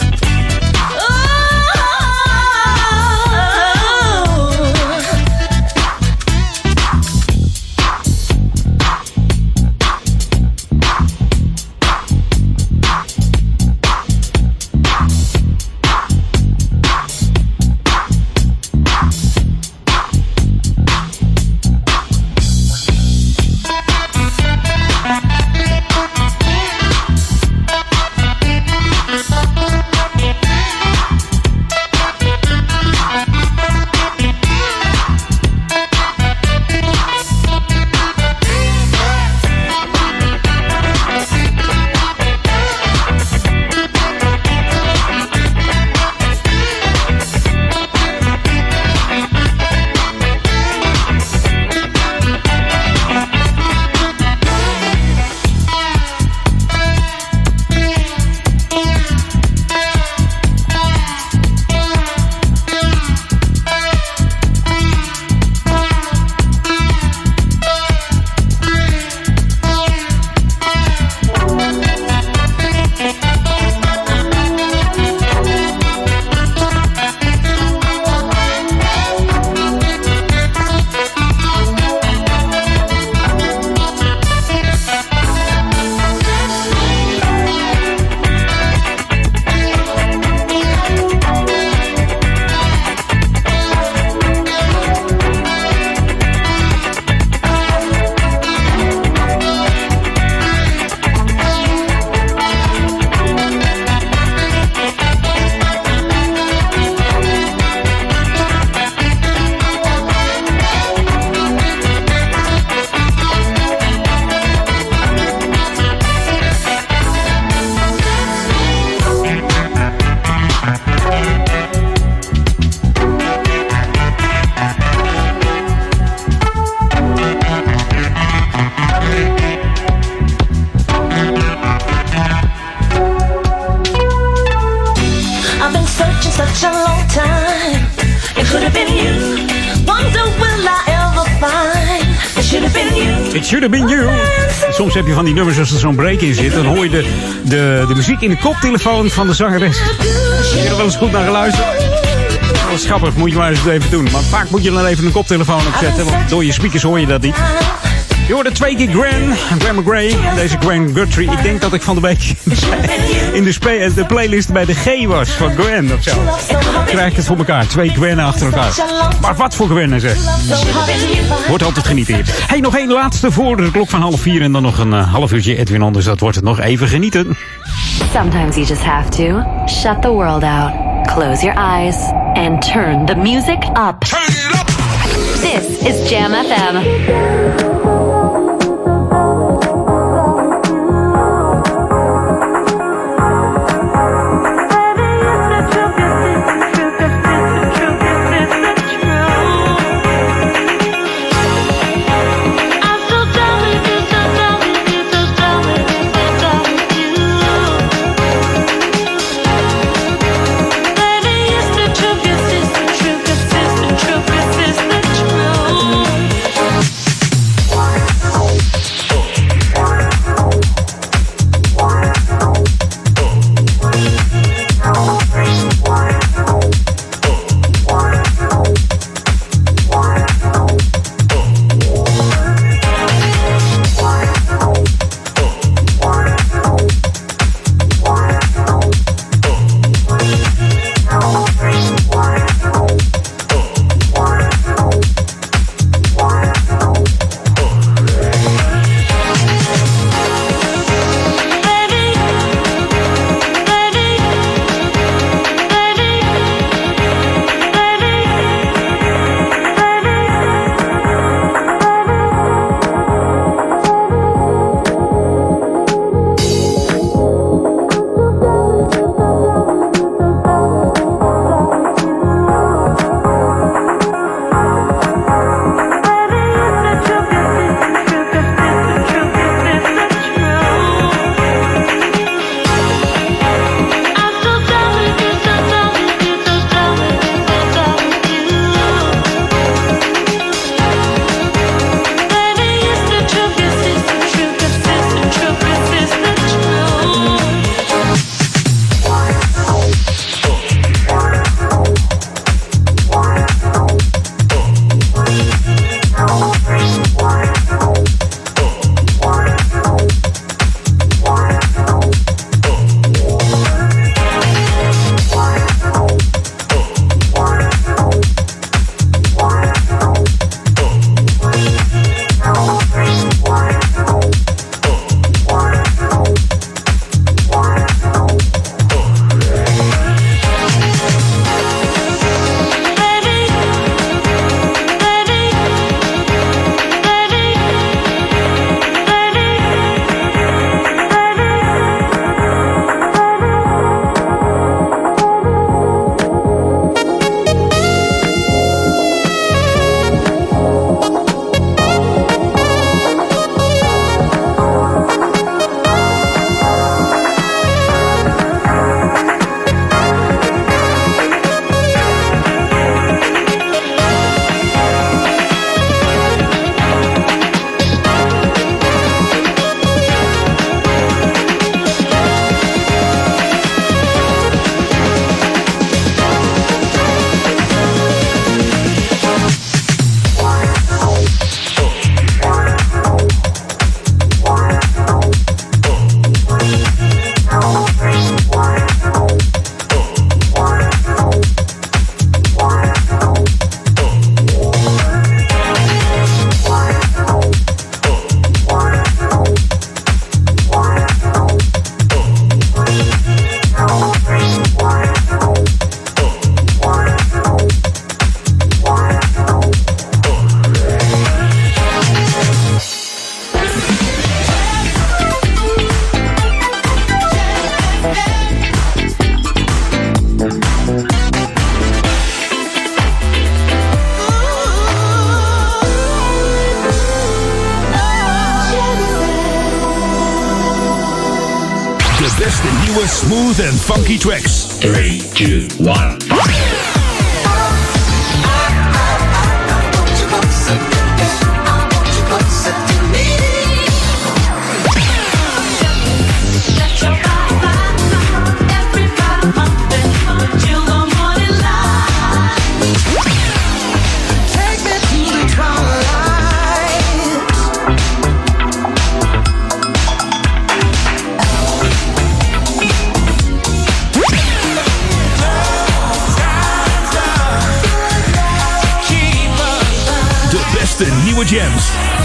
Speaker 4: Heb je van die nummers als er zo'n break in zit. Dan hoor je de, de, de muziek in de koptelefoon van de zangeres. Je er wel eens goed naar geluisterd? Dat is grappig, moet je maar eens even doen. Maar vaak moet je dan even een koptelefoon opzetten. Want door je speakers hoor je dat niet. Je hoorde twee keer Gwen, Gwen McGray en deze Gwen Guthrie. Ik denk dat ik van de week in de, de playlist bij de G was van Gwen of zo. Krijg ik het voor elkaar, twee Gwen achter elkaar. Maar wat voor Gwen zeg. Wordt altijd genieten hier. Hey, nog één laatste voor de klok van half vier en dan nog een eh, half uurtje Edwin Anders. Dat wordt het nog even genieten.
Speaker 14: Sometimes you just have to shut the world out, close your eyes, and turn the music up. Turn it up! This is Jam FM.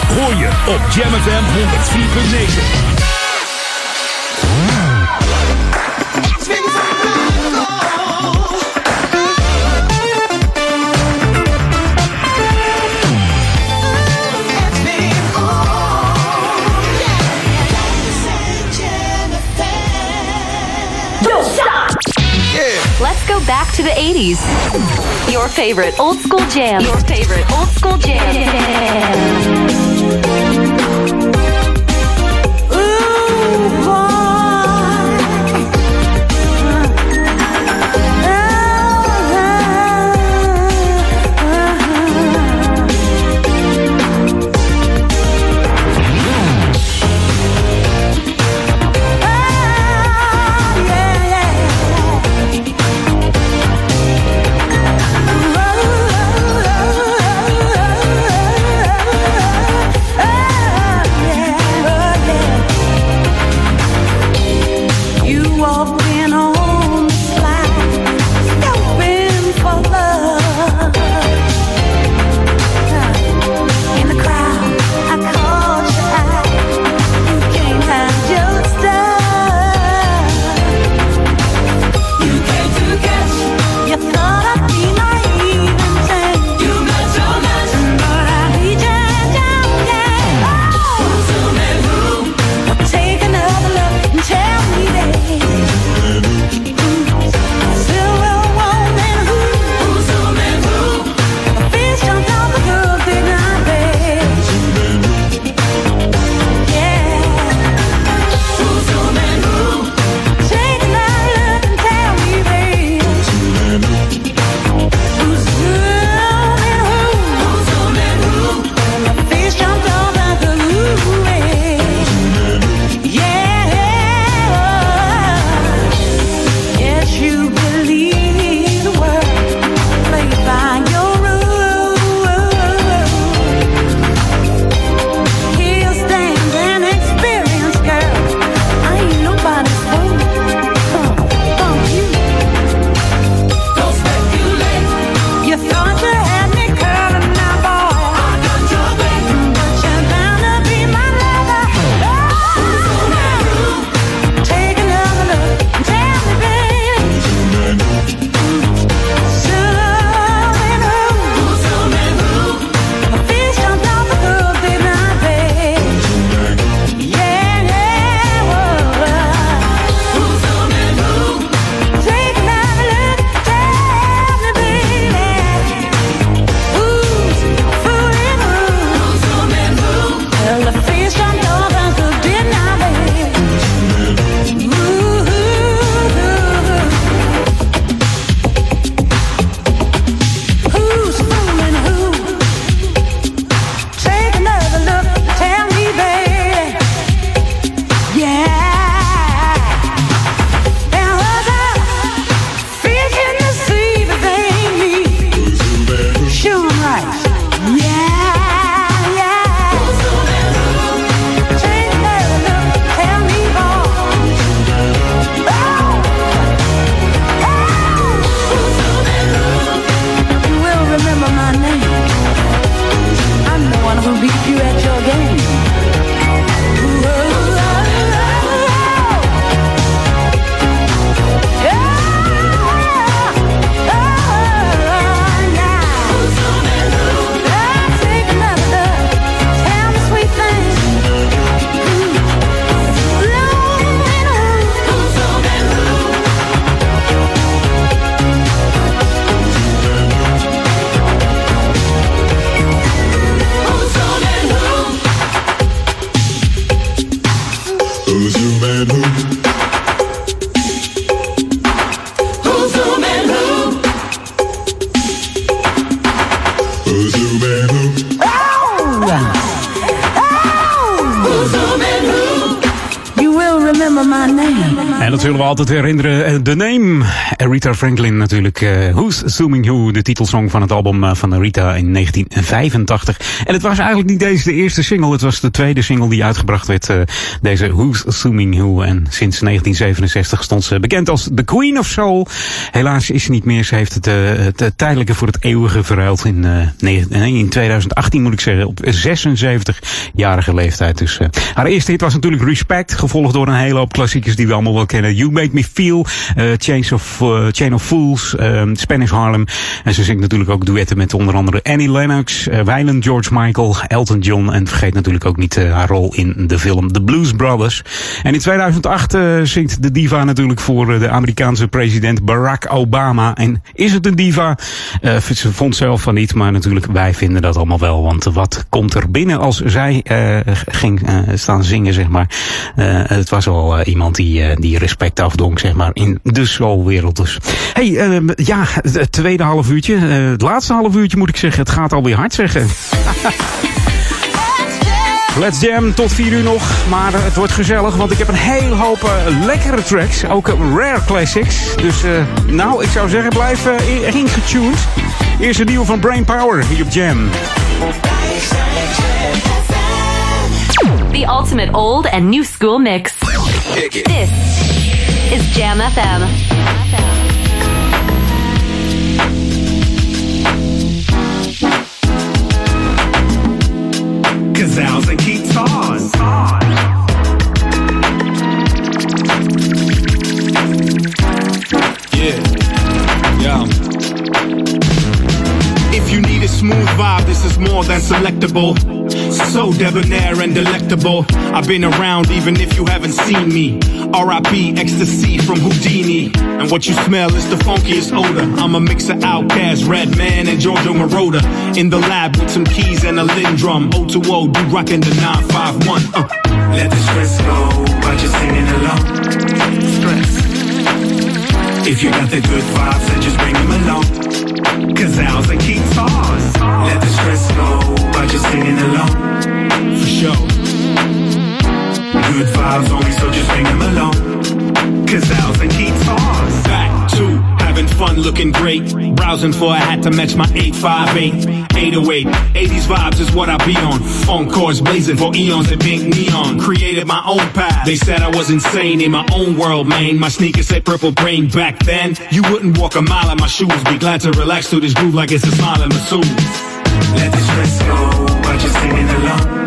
Speaker 1: Hoor je op Jam FM 104.9.
Speaker 5: back to the 80s. Your favorite old school jam. Your favorite old school jam.
Speaker 14: Oh,
Speaker 4: altijd herinneren. Rita Franklin natuurlijk. eh, Who's Assuming Who, de titelsong van het album eh, van Rita in 1985. En het was eigenlijk niet deze de eerste single. Het was de tweede single die uitgebracht werd. eh, deze Who's Assuming Who. En sinds 1967 stond ze bekend als The Queen of Soul. Helaas is ze niet meer. Ze heeft het, het tijdelijke voor het eeuwige verruild in, in 2018 moet ik zeggen. Op 76-jarige leeftijd. Dus haar eerste hit was natuurlijk Respect. Gevolgd door een hele hoop klassiekers die we allemaal wel kennen. You Make Me Feel, Chains of, Chain of Fools, eh, Spanish Harlem. En ze zingt natuurlijk ook duetten met onder andere Annie Lennox, eh Weiland George Michael, Elton John. En vergeet natuurlijk ook niet eh, haar rol in de film The Blues Brothers. En in 2008 eh, zingt de diva natuurlijk voor eh, de Amerikaanse president Barack Obama. En is het een diva? Eh, ze vond zelf van niet, maar natuurlijk wij vinden dat allemaal wel. Want wat komt er binnen als zij eh, ging eh, staan zingen, zeg maar. Eh, het was eh, iemand die, eh, die respect afdong, zeg maar, in de soulwereld. Dus. Hey, eh, ja, het tweede half uurtje. eh, het laatste half uurtje moet ik zeggen. Het gaat alweer hard zeggen. Let's Jam tot 4 uur nog. Maar het wordt gezellig, want ik heb een hele hoop eh, lekkere tracks. Ook rare classics. Dus eh, nou, ik zou zeggen, blijf in- ingetuned. Eerst een nieuwe van Brain Power hier op Jam.
Speaker 2: The ultimate old and new school mix. This is Jam FM.
Speaker 15: Gazelles and guitars.
Speaker 16: Yeah.
Speaker 15: If you need a smooth vibe, this is more than selectable. So debonair and delectable. I've been around even if you haven't seen me. R.I.P. ecstasy from Houdini. And what you smell is the funkiest odor. I'm a mix of Outcast, Redman, and Giorgio Moroder. In the lab with some keys and a Lin drum. O2O, do rockin' the 951. Uh. Let the stress go while you're singing along. Stress. If you got the good vibes, then just bring them along. Gazelles and guitars. Let the stress go by just singing along. For sure. Good vibes only, so just bring them along. Gazelles and guitars. Back to having fun, looking great. Browsing for a hat to match my 858. 808. 80s vibes is what I be on. Course, blazing for eons in pink neon. Created my own path. They said I was insane in my own world, man. My sneakers said purple brain back then. You wouldn't walk a mile in my shoes. Be glad to relax to this groove like it's a smile in my soul. Let the stress go by just singing along.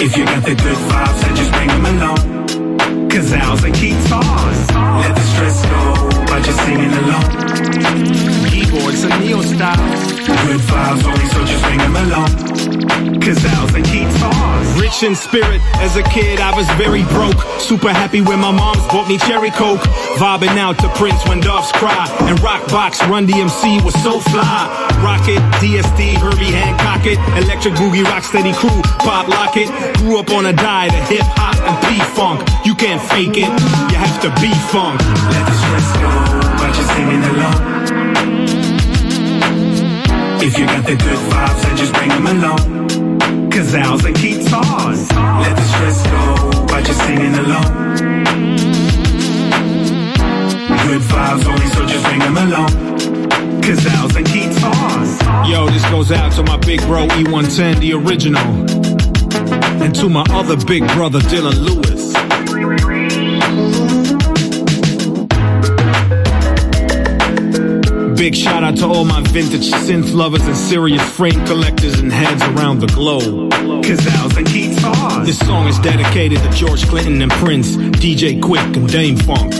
Speaker 15: If you got the good vibes, then just bring them along. Gazelles and guitars. Keyboards and neo styles. Good vibes only, so just bring them along. Cause Gazelles and guitars. Rich in spirit, as a kid I was very broke. Super happy when my moms bought me cherry coke. Vibing out to Prince when doves cry. And Rockbox Run DMC was so fly. Rocket, DSD, Herbie Hancock it. Electric Boogie Rocksteady Crew, Pop Lock it. Grew up on a diet of hip hop and P-Funk. You can't fake it, you have to be funk. Let the stress go by just singing along. If you got the good vibes, then just bring them along. Cause Gazelles and guitars. Let the stress go by just singing along. Good vibes only, so just bring them along. Cause Gazelles and guitars.
Speaker 16: Yo, this goes out to my big bro E110, the original. And to my other big brother, Dylan Lewis. Big shout out to all my vintage synth lovers and serious frame collectors and heads around the globe.
Speaker 15: Gazelles and guitars.
Speaker 16: This song is dedicated to George Clinton and Prince, DJ Quick and Dame Funk.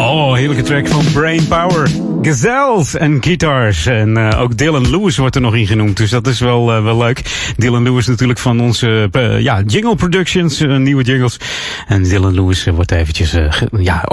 Speaker 4: Oh, heerlijke track van Brain Power. Gazelles en guitars. En eh, ook Dylan Lewis wordt er nog in genoemd. Dus dat is wel, eh, wel leuk. Dylan Lewis natuurlijk van onze eh, ja, Jingle Productions. nieuwe jingles. En Dylan Lewis wordt eventjes ja,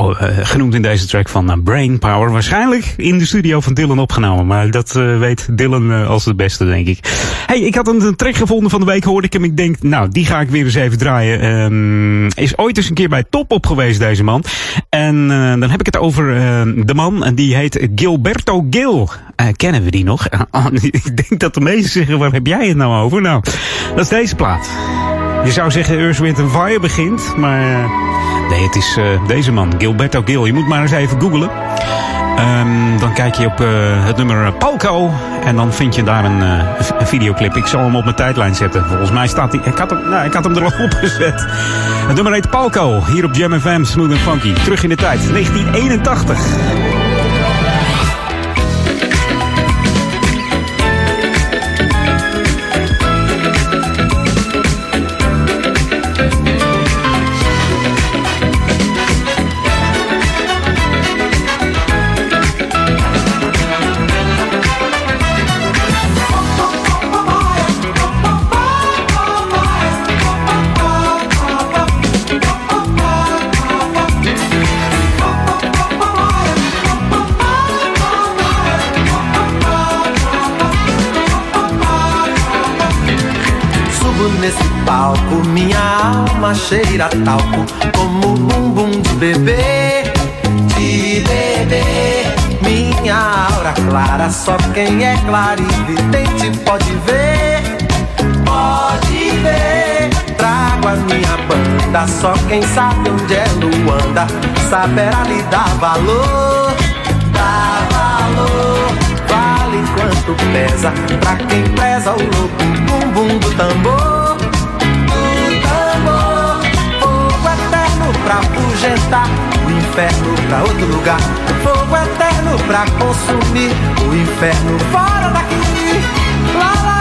Speaker 4: genoemd in deze track van Brain Power. Waarschijnlijk in de studio van Dylan opgenomen. Maar dat weet Dylan als het beste, denk ik. Hey, ik had een, track gevonden van de week, hoorde ik hem. Ik denk, nou, die ga ik weer eens even draaien. Ehm, is ooit eens een keer bij Top op geweest, deze man. En dan heb ik het over eh, de man, en die heet Gilberto Gil. Eh, kennen we die nog? Ik denk dat de meesten zeggen, waar heb jij het nou over? Nou, dat is deze plaat. Je zou zeggen Earth, Wind Fire begint, maar eh, nee, het is eh, deze man, Gilberto Gil. Je moet maar eens even googlen. Ehm, dan kijk je op het nummer Palco en dan vind je daar een videoclip. Ik zal hem op mijn tijdlijn zetten. Volgens mij staat hij. Ik had hem, nou, ik had hem er al op gezet. Het nummer heet Palco, hier op Jam FM, Smooth and Funky. Terug in de tijd, 1981.
Speaker 8: Alma cheira talco Como bumbum de bebê, de bebê. Minha aura clara, só quem é clarividente pode ver Pode ver. Trago a minha banda, só quem sabe onde é Luanda Saberá lhe dar valor, dar valor. Vale quanto pesa pra quem preza o louco bumbum do tambor. Pra afugentar o inferno pra outro lugar. Fogo eterno pra consumir o inferno fora daqui. Lá, lá,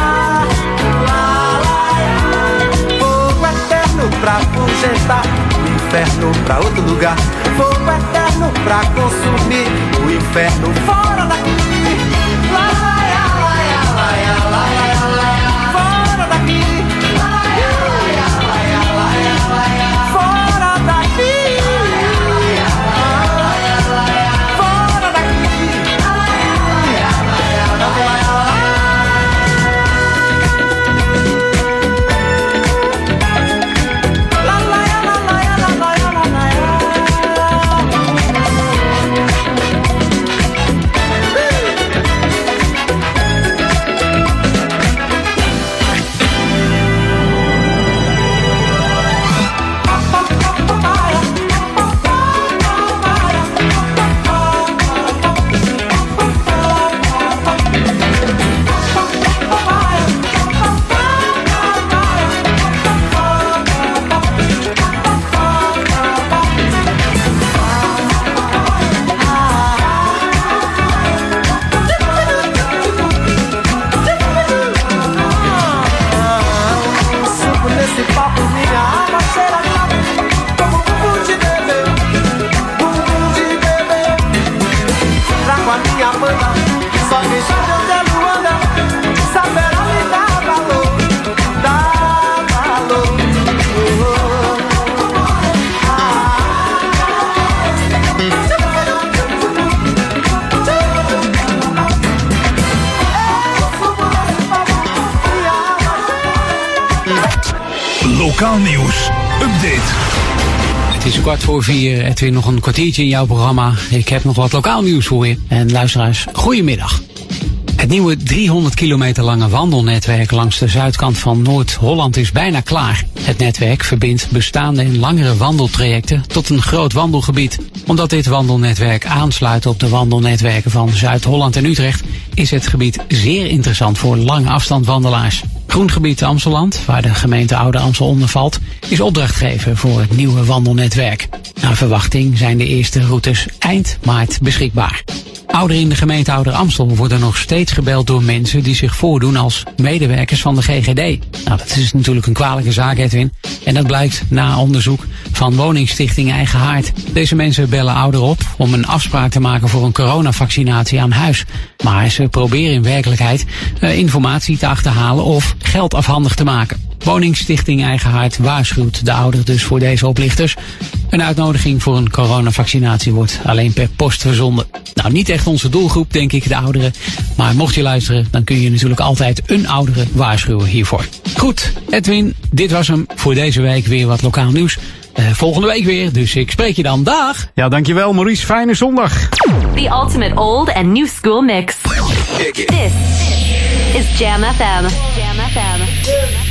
Speaker 8: Pra afugentar o inferno pra outro lugar. Fogo eterno pra consumir o inferno fora daqui.
Speaker 6: Is kwart voor vier. Edwin, nog een kwartiertje in jouw programma. Ik heb nog wat lokaal nieuws voor je. En luisteraars, goedemiddag. Het nieuwe 300 kilometer lange wandelnetwerk langs de zuidkant van Noord-Holland is bijna klaar. Het netwerk verbindt bestaande en langere wandeltrajecten tot een groot wandelgebied. Omdat dit wandelnetwerk aansluit op de wandelnetwerken van Zuid-Holland en Utrecht, is het gebied zeer interessant voor lange afstandwandelaars. Groengebied Amsteland, waar de gemeente Oude Amstel onder valt, is opdrachtgever voor het nieuwe wandelnetwerk. Naar verwachting zijn de eerste routes eind maart beschikbaar. Ouderen in de gemeente Ouder Amstel worden nog steeds gebeld door mensen die zich voordoen als medewerkers van de GGD. Nou, dat is natuurlijk een kwalijke zaak, Edwin. En dat blijkt na onderzoek van woningstichting Eigen Haard. Deze mensen bellen ouderen op om een afspraak te maken voor een coronavaccinatie aan huis. Maar ze proberen in werkelijkheid eh, informatie te achterhalen of geld afhandig te maken. Woningstichting Eigen Haard waarschuwt de ouderen dus voor deze oplichters. Een uitnodiging voor een coronavaccinatie wordt alleen per post verzonden. Nou, niet echt onze doelgroep, denk ik, de ouderen. Maar mocht je luisteren, dan kun je natuurlijk altijd een oudere waarschuwen hiervoor. Goed, Edwin, dit was hem voor deze week. Weer wat lokaal nieuws. Eh, volgende week weer, dus ik spreek je dan. Dag!
Speaker 4: Ja, dankjewel Maurice. Fijne zondag.
Speaker 2: The ultimate old and new school mix. This is Jam FM. Jam FM.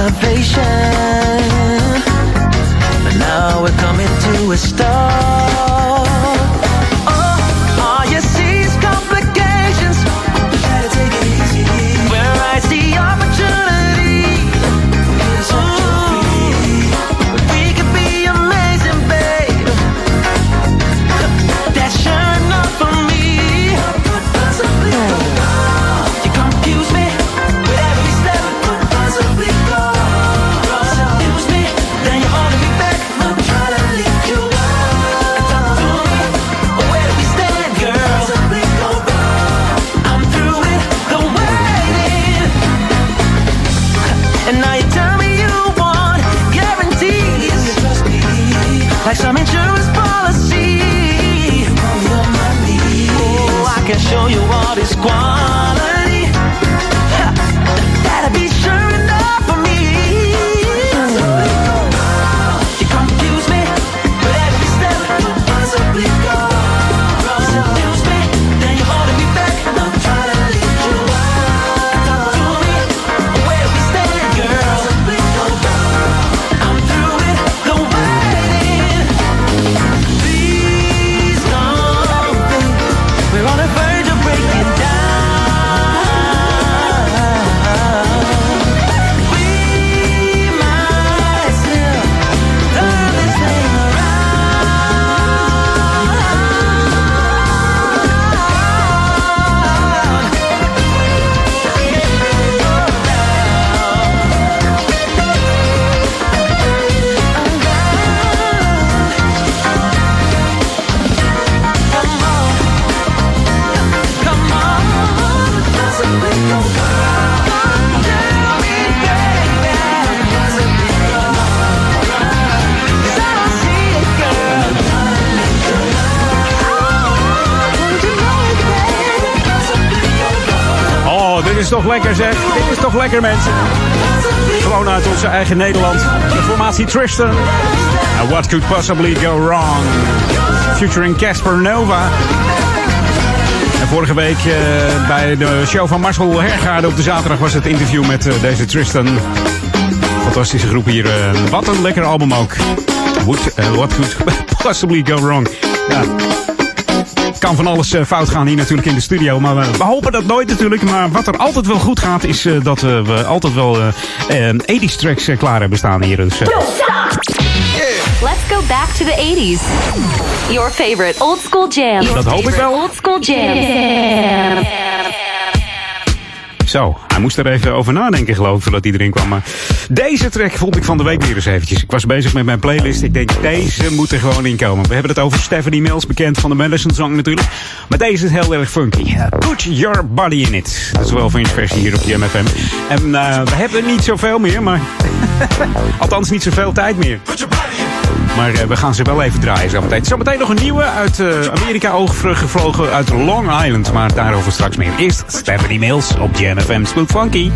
Speaker 9: elevation, but now we're coming to a stop. Show you all
Speaker 4: toch lekker zeg. Dit is toch lekker mensen. Gewoon uit onze eigen Nederland. De formatie Tristan. And what could possibly go wrong? Featuring Casper Nova. En vorige week eh, bij de show van Marcel Hergaarde op de zaterdag was het interview met eh, deze Tristan. Fantastische groep hier. eh, wat een lekker album ook. Eh, what could possibly go wrong? Ja, kan van alles eh, fout gaan hier natuurlijk in de studio. Maar we, we hopen dat nooit natuurlijk. Maar wat er altijd wel goed gaat, is eh, dat eh, we altijd wel eh eh, 80s tracks klaar hebben staan hier. Dus,
Speaker 2: Let's go back to the 80s. Your favorite old school jam.
Speaker 4: Dat hoop ik wel.
Speaker 2: Old school jam.
Speaker 4: zo, moest er even over nadenken, geloof ik, voordat erin kwam. Maar deze track vond ik van de week weer eens eventjes. Ik was bezig met mijn playlist. Ik denk, deze moet er gewoon in komen. We hebben het over Stephanie Mills, bekend van de Madison Song natuurlijk. Maar deze is heel erg funky. Uh, Put your body in it. Dat is wel van versie hier op de MFM. En uh, we hebben niet zoveel meer, maar... Althans, niet zoveel tijd meer. Maar uh, we gaan ze wel even draaien zometeen. Zometeen nog een nieuwe uit uh, Amerika overgevlogen uit Long Island. Maar daarover straks meer. Eerst Stephanie Mills op JMFM Smooth Funky.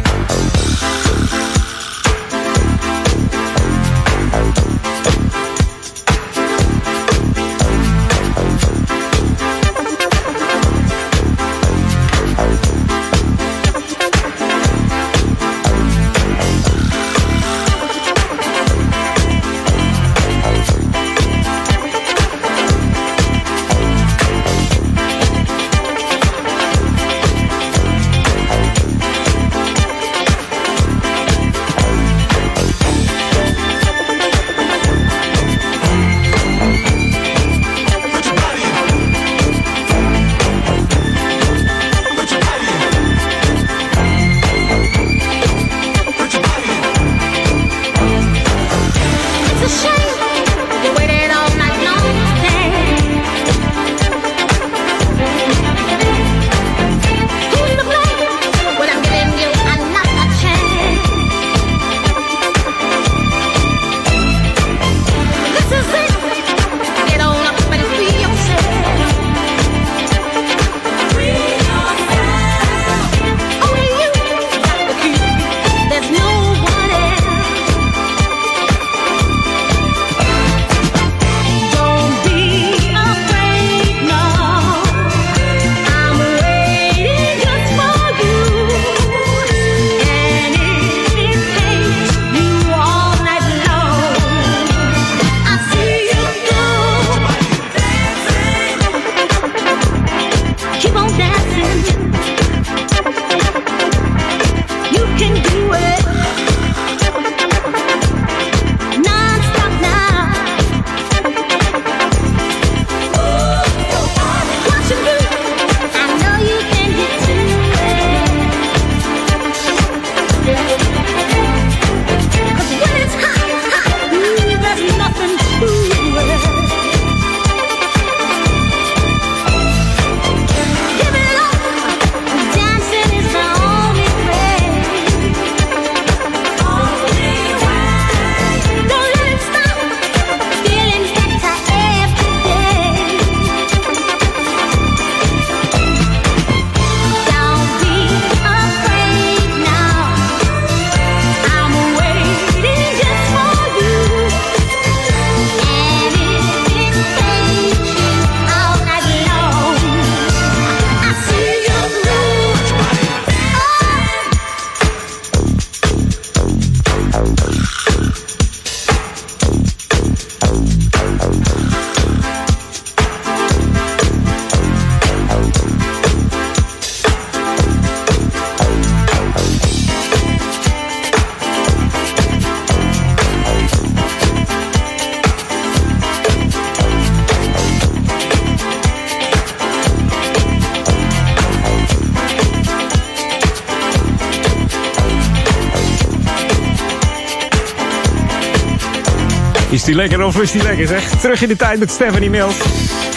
Speaker 4: Of is die lekker zeg? Terug in de tijd met Stephanie Mills.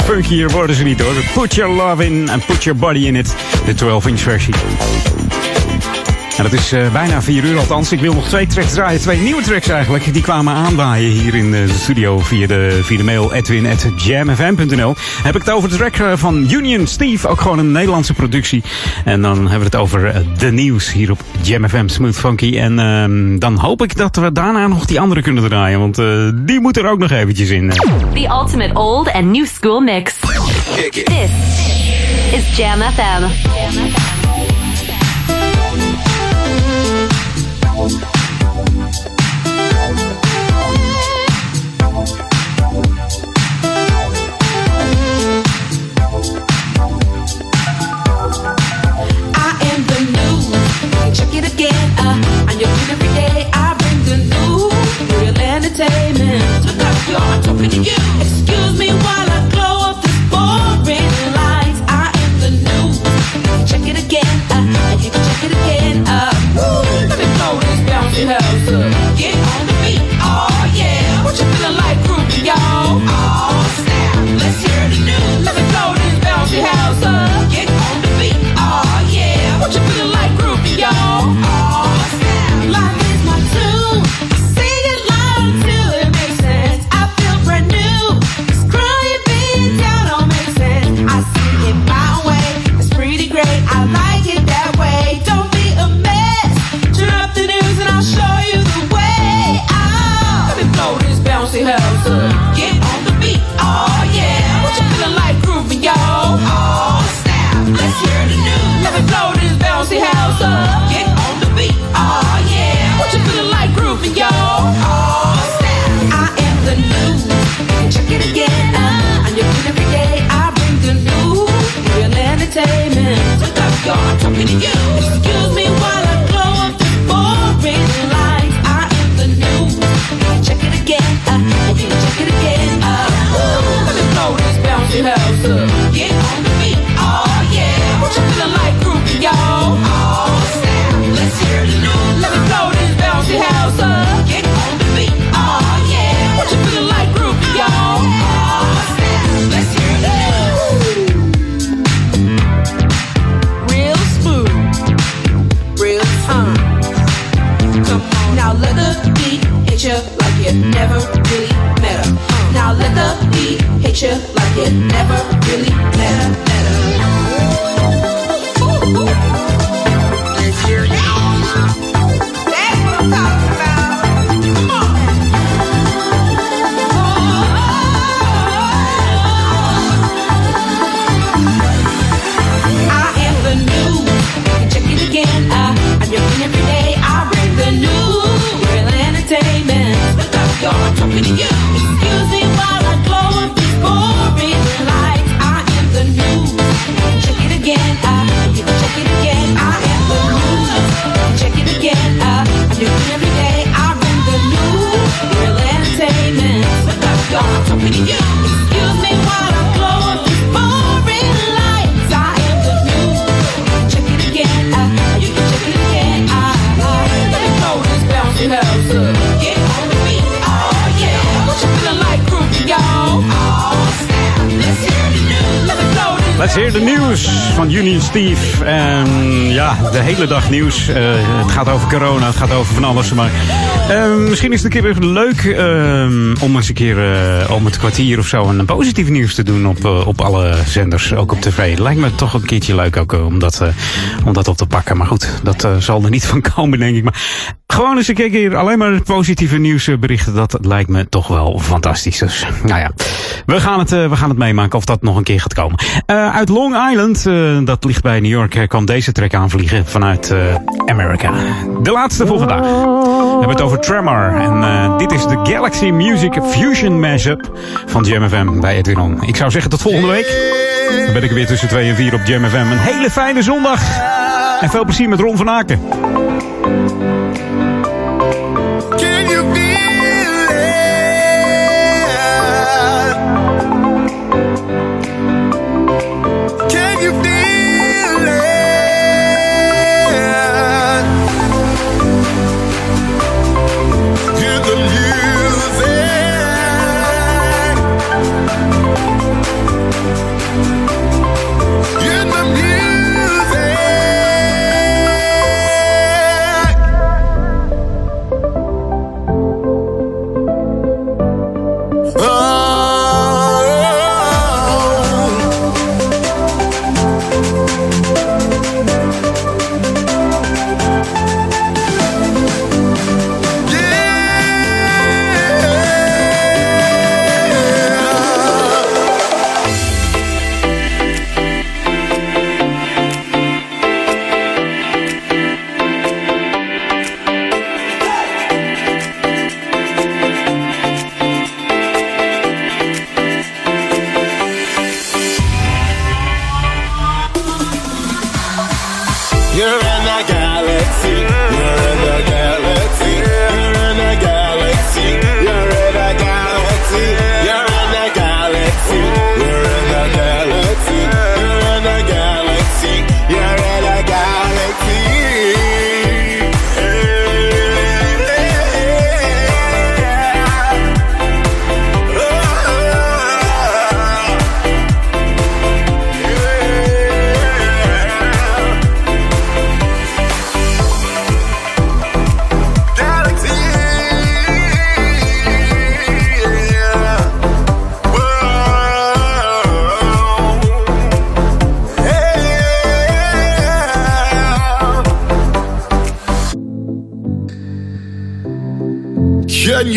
Speaker 4: Funkier worden ze niet hoor. Put your love in and put your body in it. De 12-inch versie. En dat is uh, bijna 4 uur althans. Ik wil nog twee tracks draaien. Twee nieuwe tracks eigenlijk. Die kwamen aanwaaien hier in de studio via de, via de mail edwin.jamfm.nl. Heb ik het over de track uh, van Union Steve. Ook gewoon een Nederlandse productie. En dan hebben we het over de nieuws hier op Jam FM Smooth Funky. En uh, dan hoop ik dat we daarna nog die andere kunnen draaien. Want uh, die moet er ook nog eventjes in.
Speaker 17: The ultimate old and new school mix. This is Jam FM. Show. Let's hear the news
Speaker 4: van Juni en Steve. En ja, de hele dag nieuws. Eh, het gaat over corona, het gaat over van alles. Maar eh, misschien is het een keer weer leuk eh, om eens een keer eh, om het kwartier of zo een positief nieuws te doen op, eh, op alle zenders, ook op tv. Lijkt me toch een keertje leuk ook eh, om, dat, om dat op te pakken. Maar goed, dat zal er niet van komen, denk ik. Maar gewoon eens een keer alleen maar positieve nieuwsberichten. Dat lijkt me toch wel fantastisch. Dus nou ja, we gaan het, we gaan het meemaken of dat nog een keer gaat komen. Uit Long Island, dat ligt bij New York, kwam deze track aanvliegen vanuit Amerika. De laatste voor vandaag. We hebben het over Tremor. En eh, dit is de Galaxy Music Fusion Mashup van Jam FM bij Edwin. Ik zou zeggen tot volgende week. Dan ben ik er weer tussen 2 en 4 op Jam FM. Een hele fijne zondag. En veel plezier met Ron van Aken.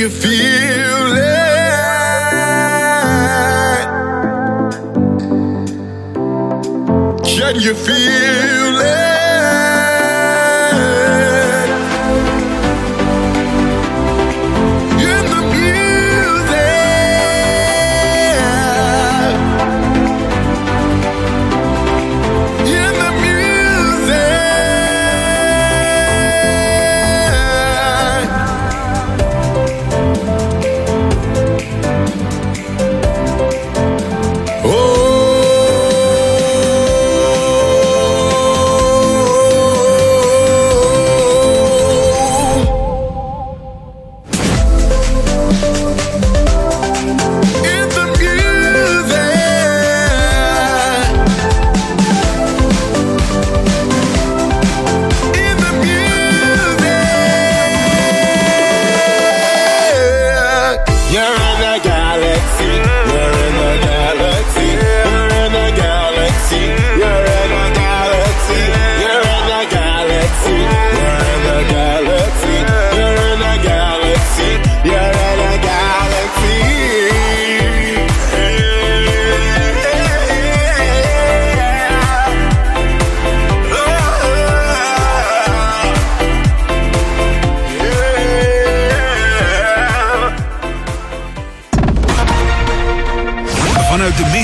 Speaker 18: You feel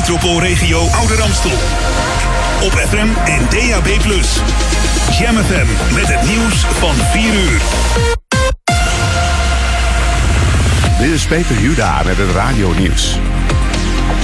Speaker 1: metropoolregio Ouder Amstel. Op FM en DAB+. Jam FM met het nieuws van 4 uur.
Speaker 11: Dit is Peter Juda met het radio-nieuws.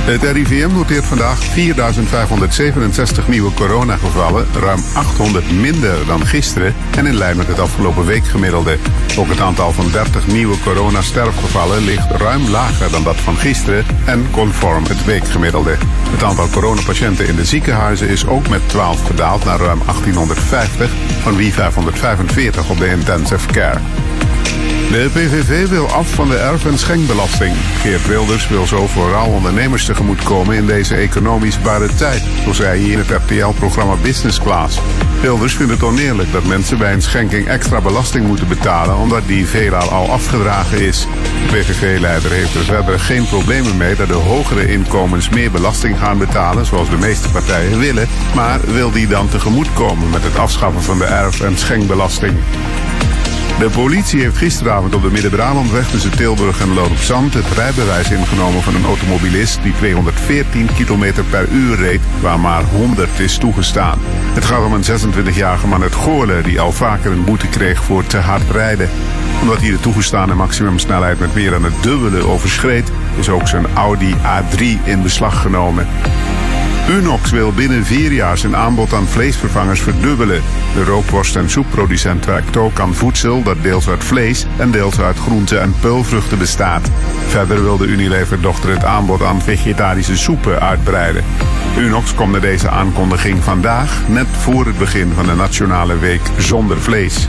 Speaker 11: Het RIVM noteert vandaag 4.567 nieuwe coronagevallen, ruim 800 minder dan gisteren en in lijn met het afgelopen weekgemiddelde. Ook het aantal van 30 nieuwe coronasterfgevallen ligt ruim lager dan dat van gisteren en conform het weekgemiddelde. Het aantal coronapatiënten in de ziekenhuizen is ook met 12 gedaald naar ruim 1850, van wie 545 op de intensive care. De PVV wil af van de erf- en schenkbelasting. Geert Wilders wil zo vooral ondernemers tegemoetkomen in deze economisch barre tijd, zo zei hij in het RTL-programma Business Class. Wilders vindt het oneerlijk dat mensen bij een schenking extra belasting moeten betalen omdat die veelal al afgedragen is. De PVV-leider heeft er verder geen problemen mee dat de hogere inkomens meer belasting gaan betalen, zoals de meeste partijen willen, maar wil die dan tegemoetkomen met het afschaffen van de erf- en schenkbelasting. De politie heeft gisteravond op de Midden-Brabantweg tussen Tilburg en Loop op Zand het rijbewijs ingenomen van een automobilist die 214 km per uur reed, waar maar 100 is toegestaan. Het gaat om een 26-jarige man uit Goorlen die al vaker een boete kreeg voor te hard rijden. Omdat hij de toegestane maximumsnelheid met meer dan het dubbele overschreed, is ook zijn Audi A3 in beslag genomen. Unox wil binnen vier jaar zijn aanbod aan vleesvervangers verdubbelen. De rookworst- en soepproducent werkt ook aan voedsel dat deels uit vlees en deels uit groenten en peulvruchten bestaat. Verder wil de Unilever-dochter het aanbod aan vegetarische soepen uitbreiden. Unox komt met deze aankondiging vandaag, net voor het begin van de Nationale Week zonder vlees.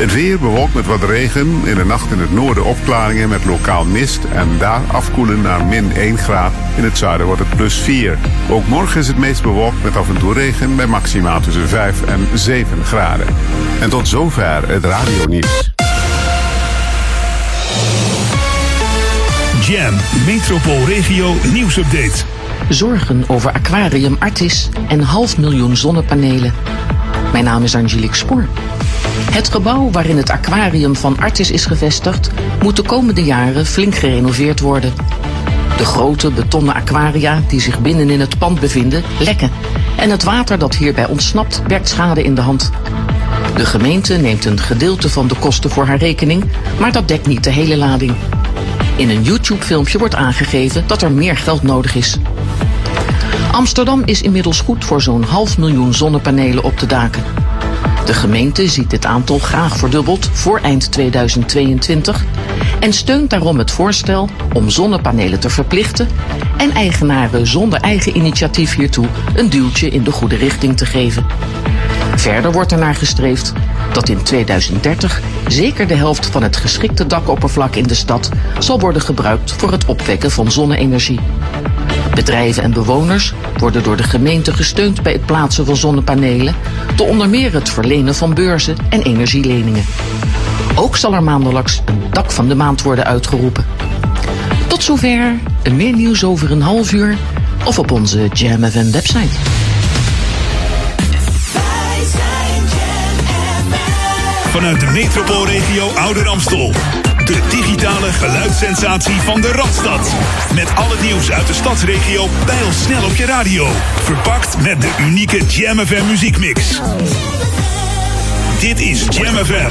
Speaker 11: Het weer bewolkt met wat regen. In de nacht in het noorden opklaringen met lokaal mist. En daar afkoelen naar min 1 graad. In het zuiden wordt het plus 4. Ook morgen is het meest bewolkt met af en toe regen. Bij maxima tussen 5 en 7 graden. En tot zover het radionieuws.
Speaker 1: Jam, metropoolregio nieuwsupdate.
Speaker 19: Zorgen over aquarium Artis en half miljoen zonnepanelen. Mijn naam is Angelique Spoor. Het gebouw waarin het aquarium van Artis is gevestigd, moet de komende jaren flink gerenoveerd worden. De grote betonnen aquaria die zich binnen in het pand bevinden, lekken. En het water dat hierbij ontsnapt, werkt schade in de hand. De gemeente neemt een gedeelte van de kosten voor haar rekening, maar dat dekt niet de hele lading. In een YouTube-filmpje wordt aangegeven dat er meer geld nodig is. Amsterdam is inmiddels goed voor zo'n half miljoen zonnepanelen op de daken. De gemeente ziet dit aantal graag verdubbeld voor eind 2022 en steunt daarom het voorstel om zonnepanelen te verplichten en eigenaren zonder eigen initiatief hiertoe een duwtje in de goede richting te geven. Verder wordt ernaar gestreefd dat in 2030 zeker de helft van het geschikte dakoppervlak in de stad zal worden gebruikt voor het opwekken van zonne-energie. Bedrijven en bewoners worden door de gemeente gesteund bij het plaatsen van zonnepanelen, door onder meer het verlenen van beurzen en energieleningen. Ook zal er maandelijks een dak van de maand worden uitgeroepen. Tot zover, meer nieuws over een half uur of op onze Jam website.
Speaker 1: Vanuit de metropoolregio Ouder Amstel. De digitale geluidssensatie van de Radstad. Met al het nieuws uit de stadsregio pijl snel op je radio. Verpakt met de unieke Jam FM muziekmix. Dit is Jam FM.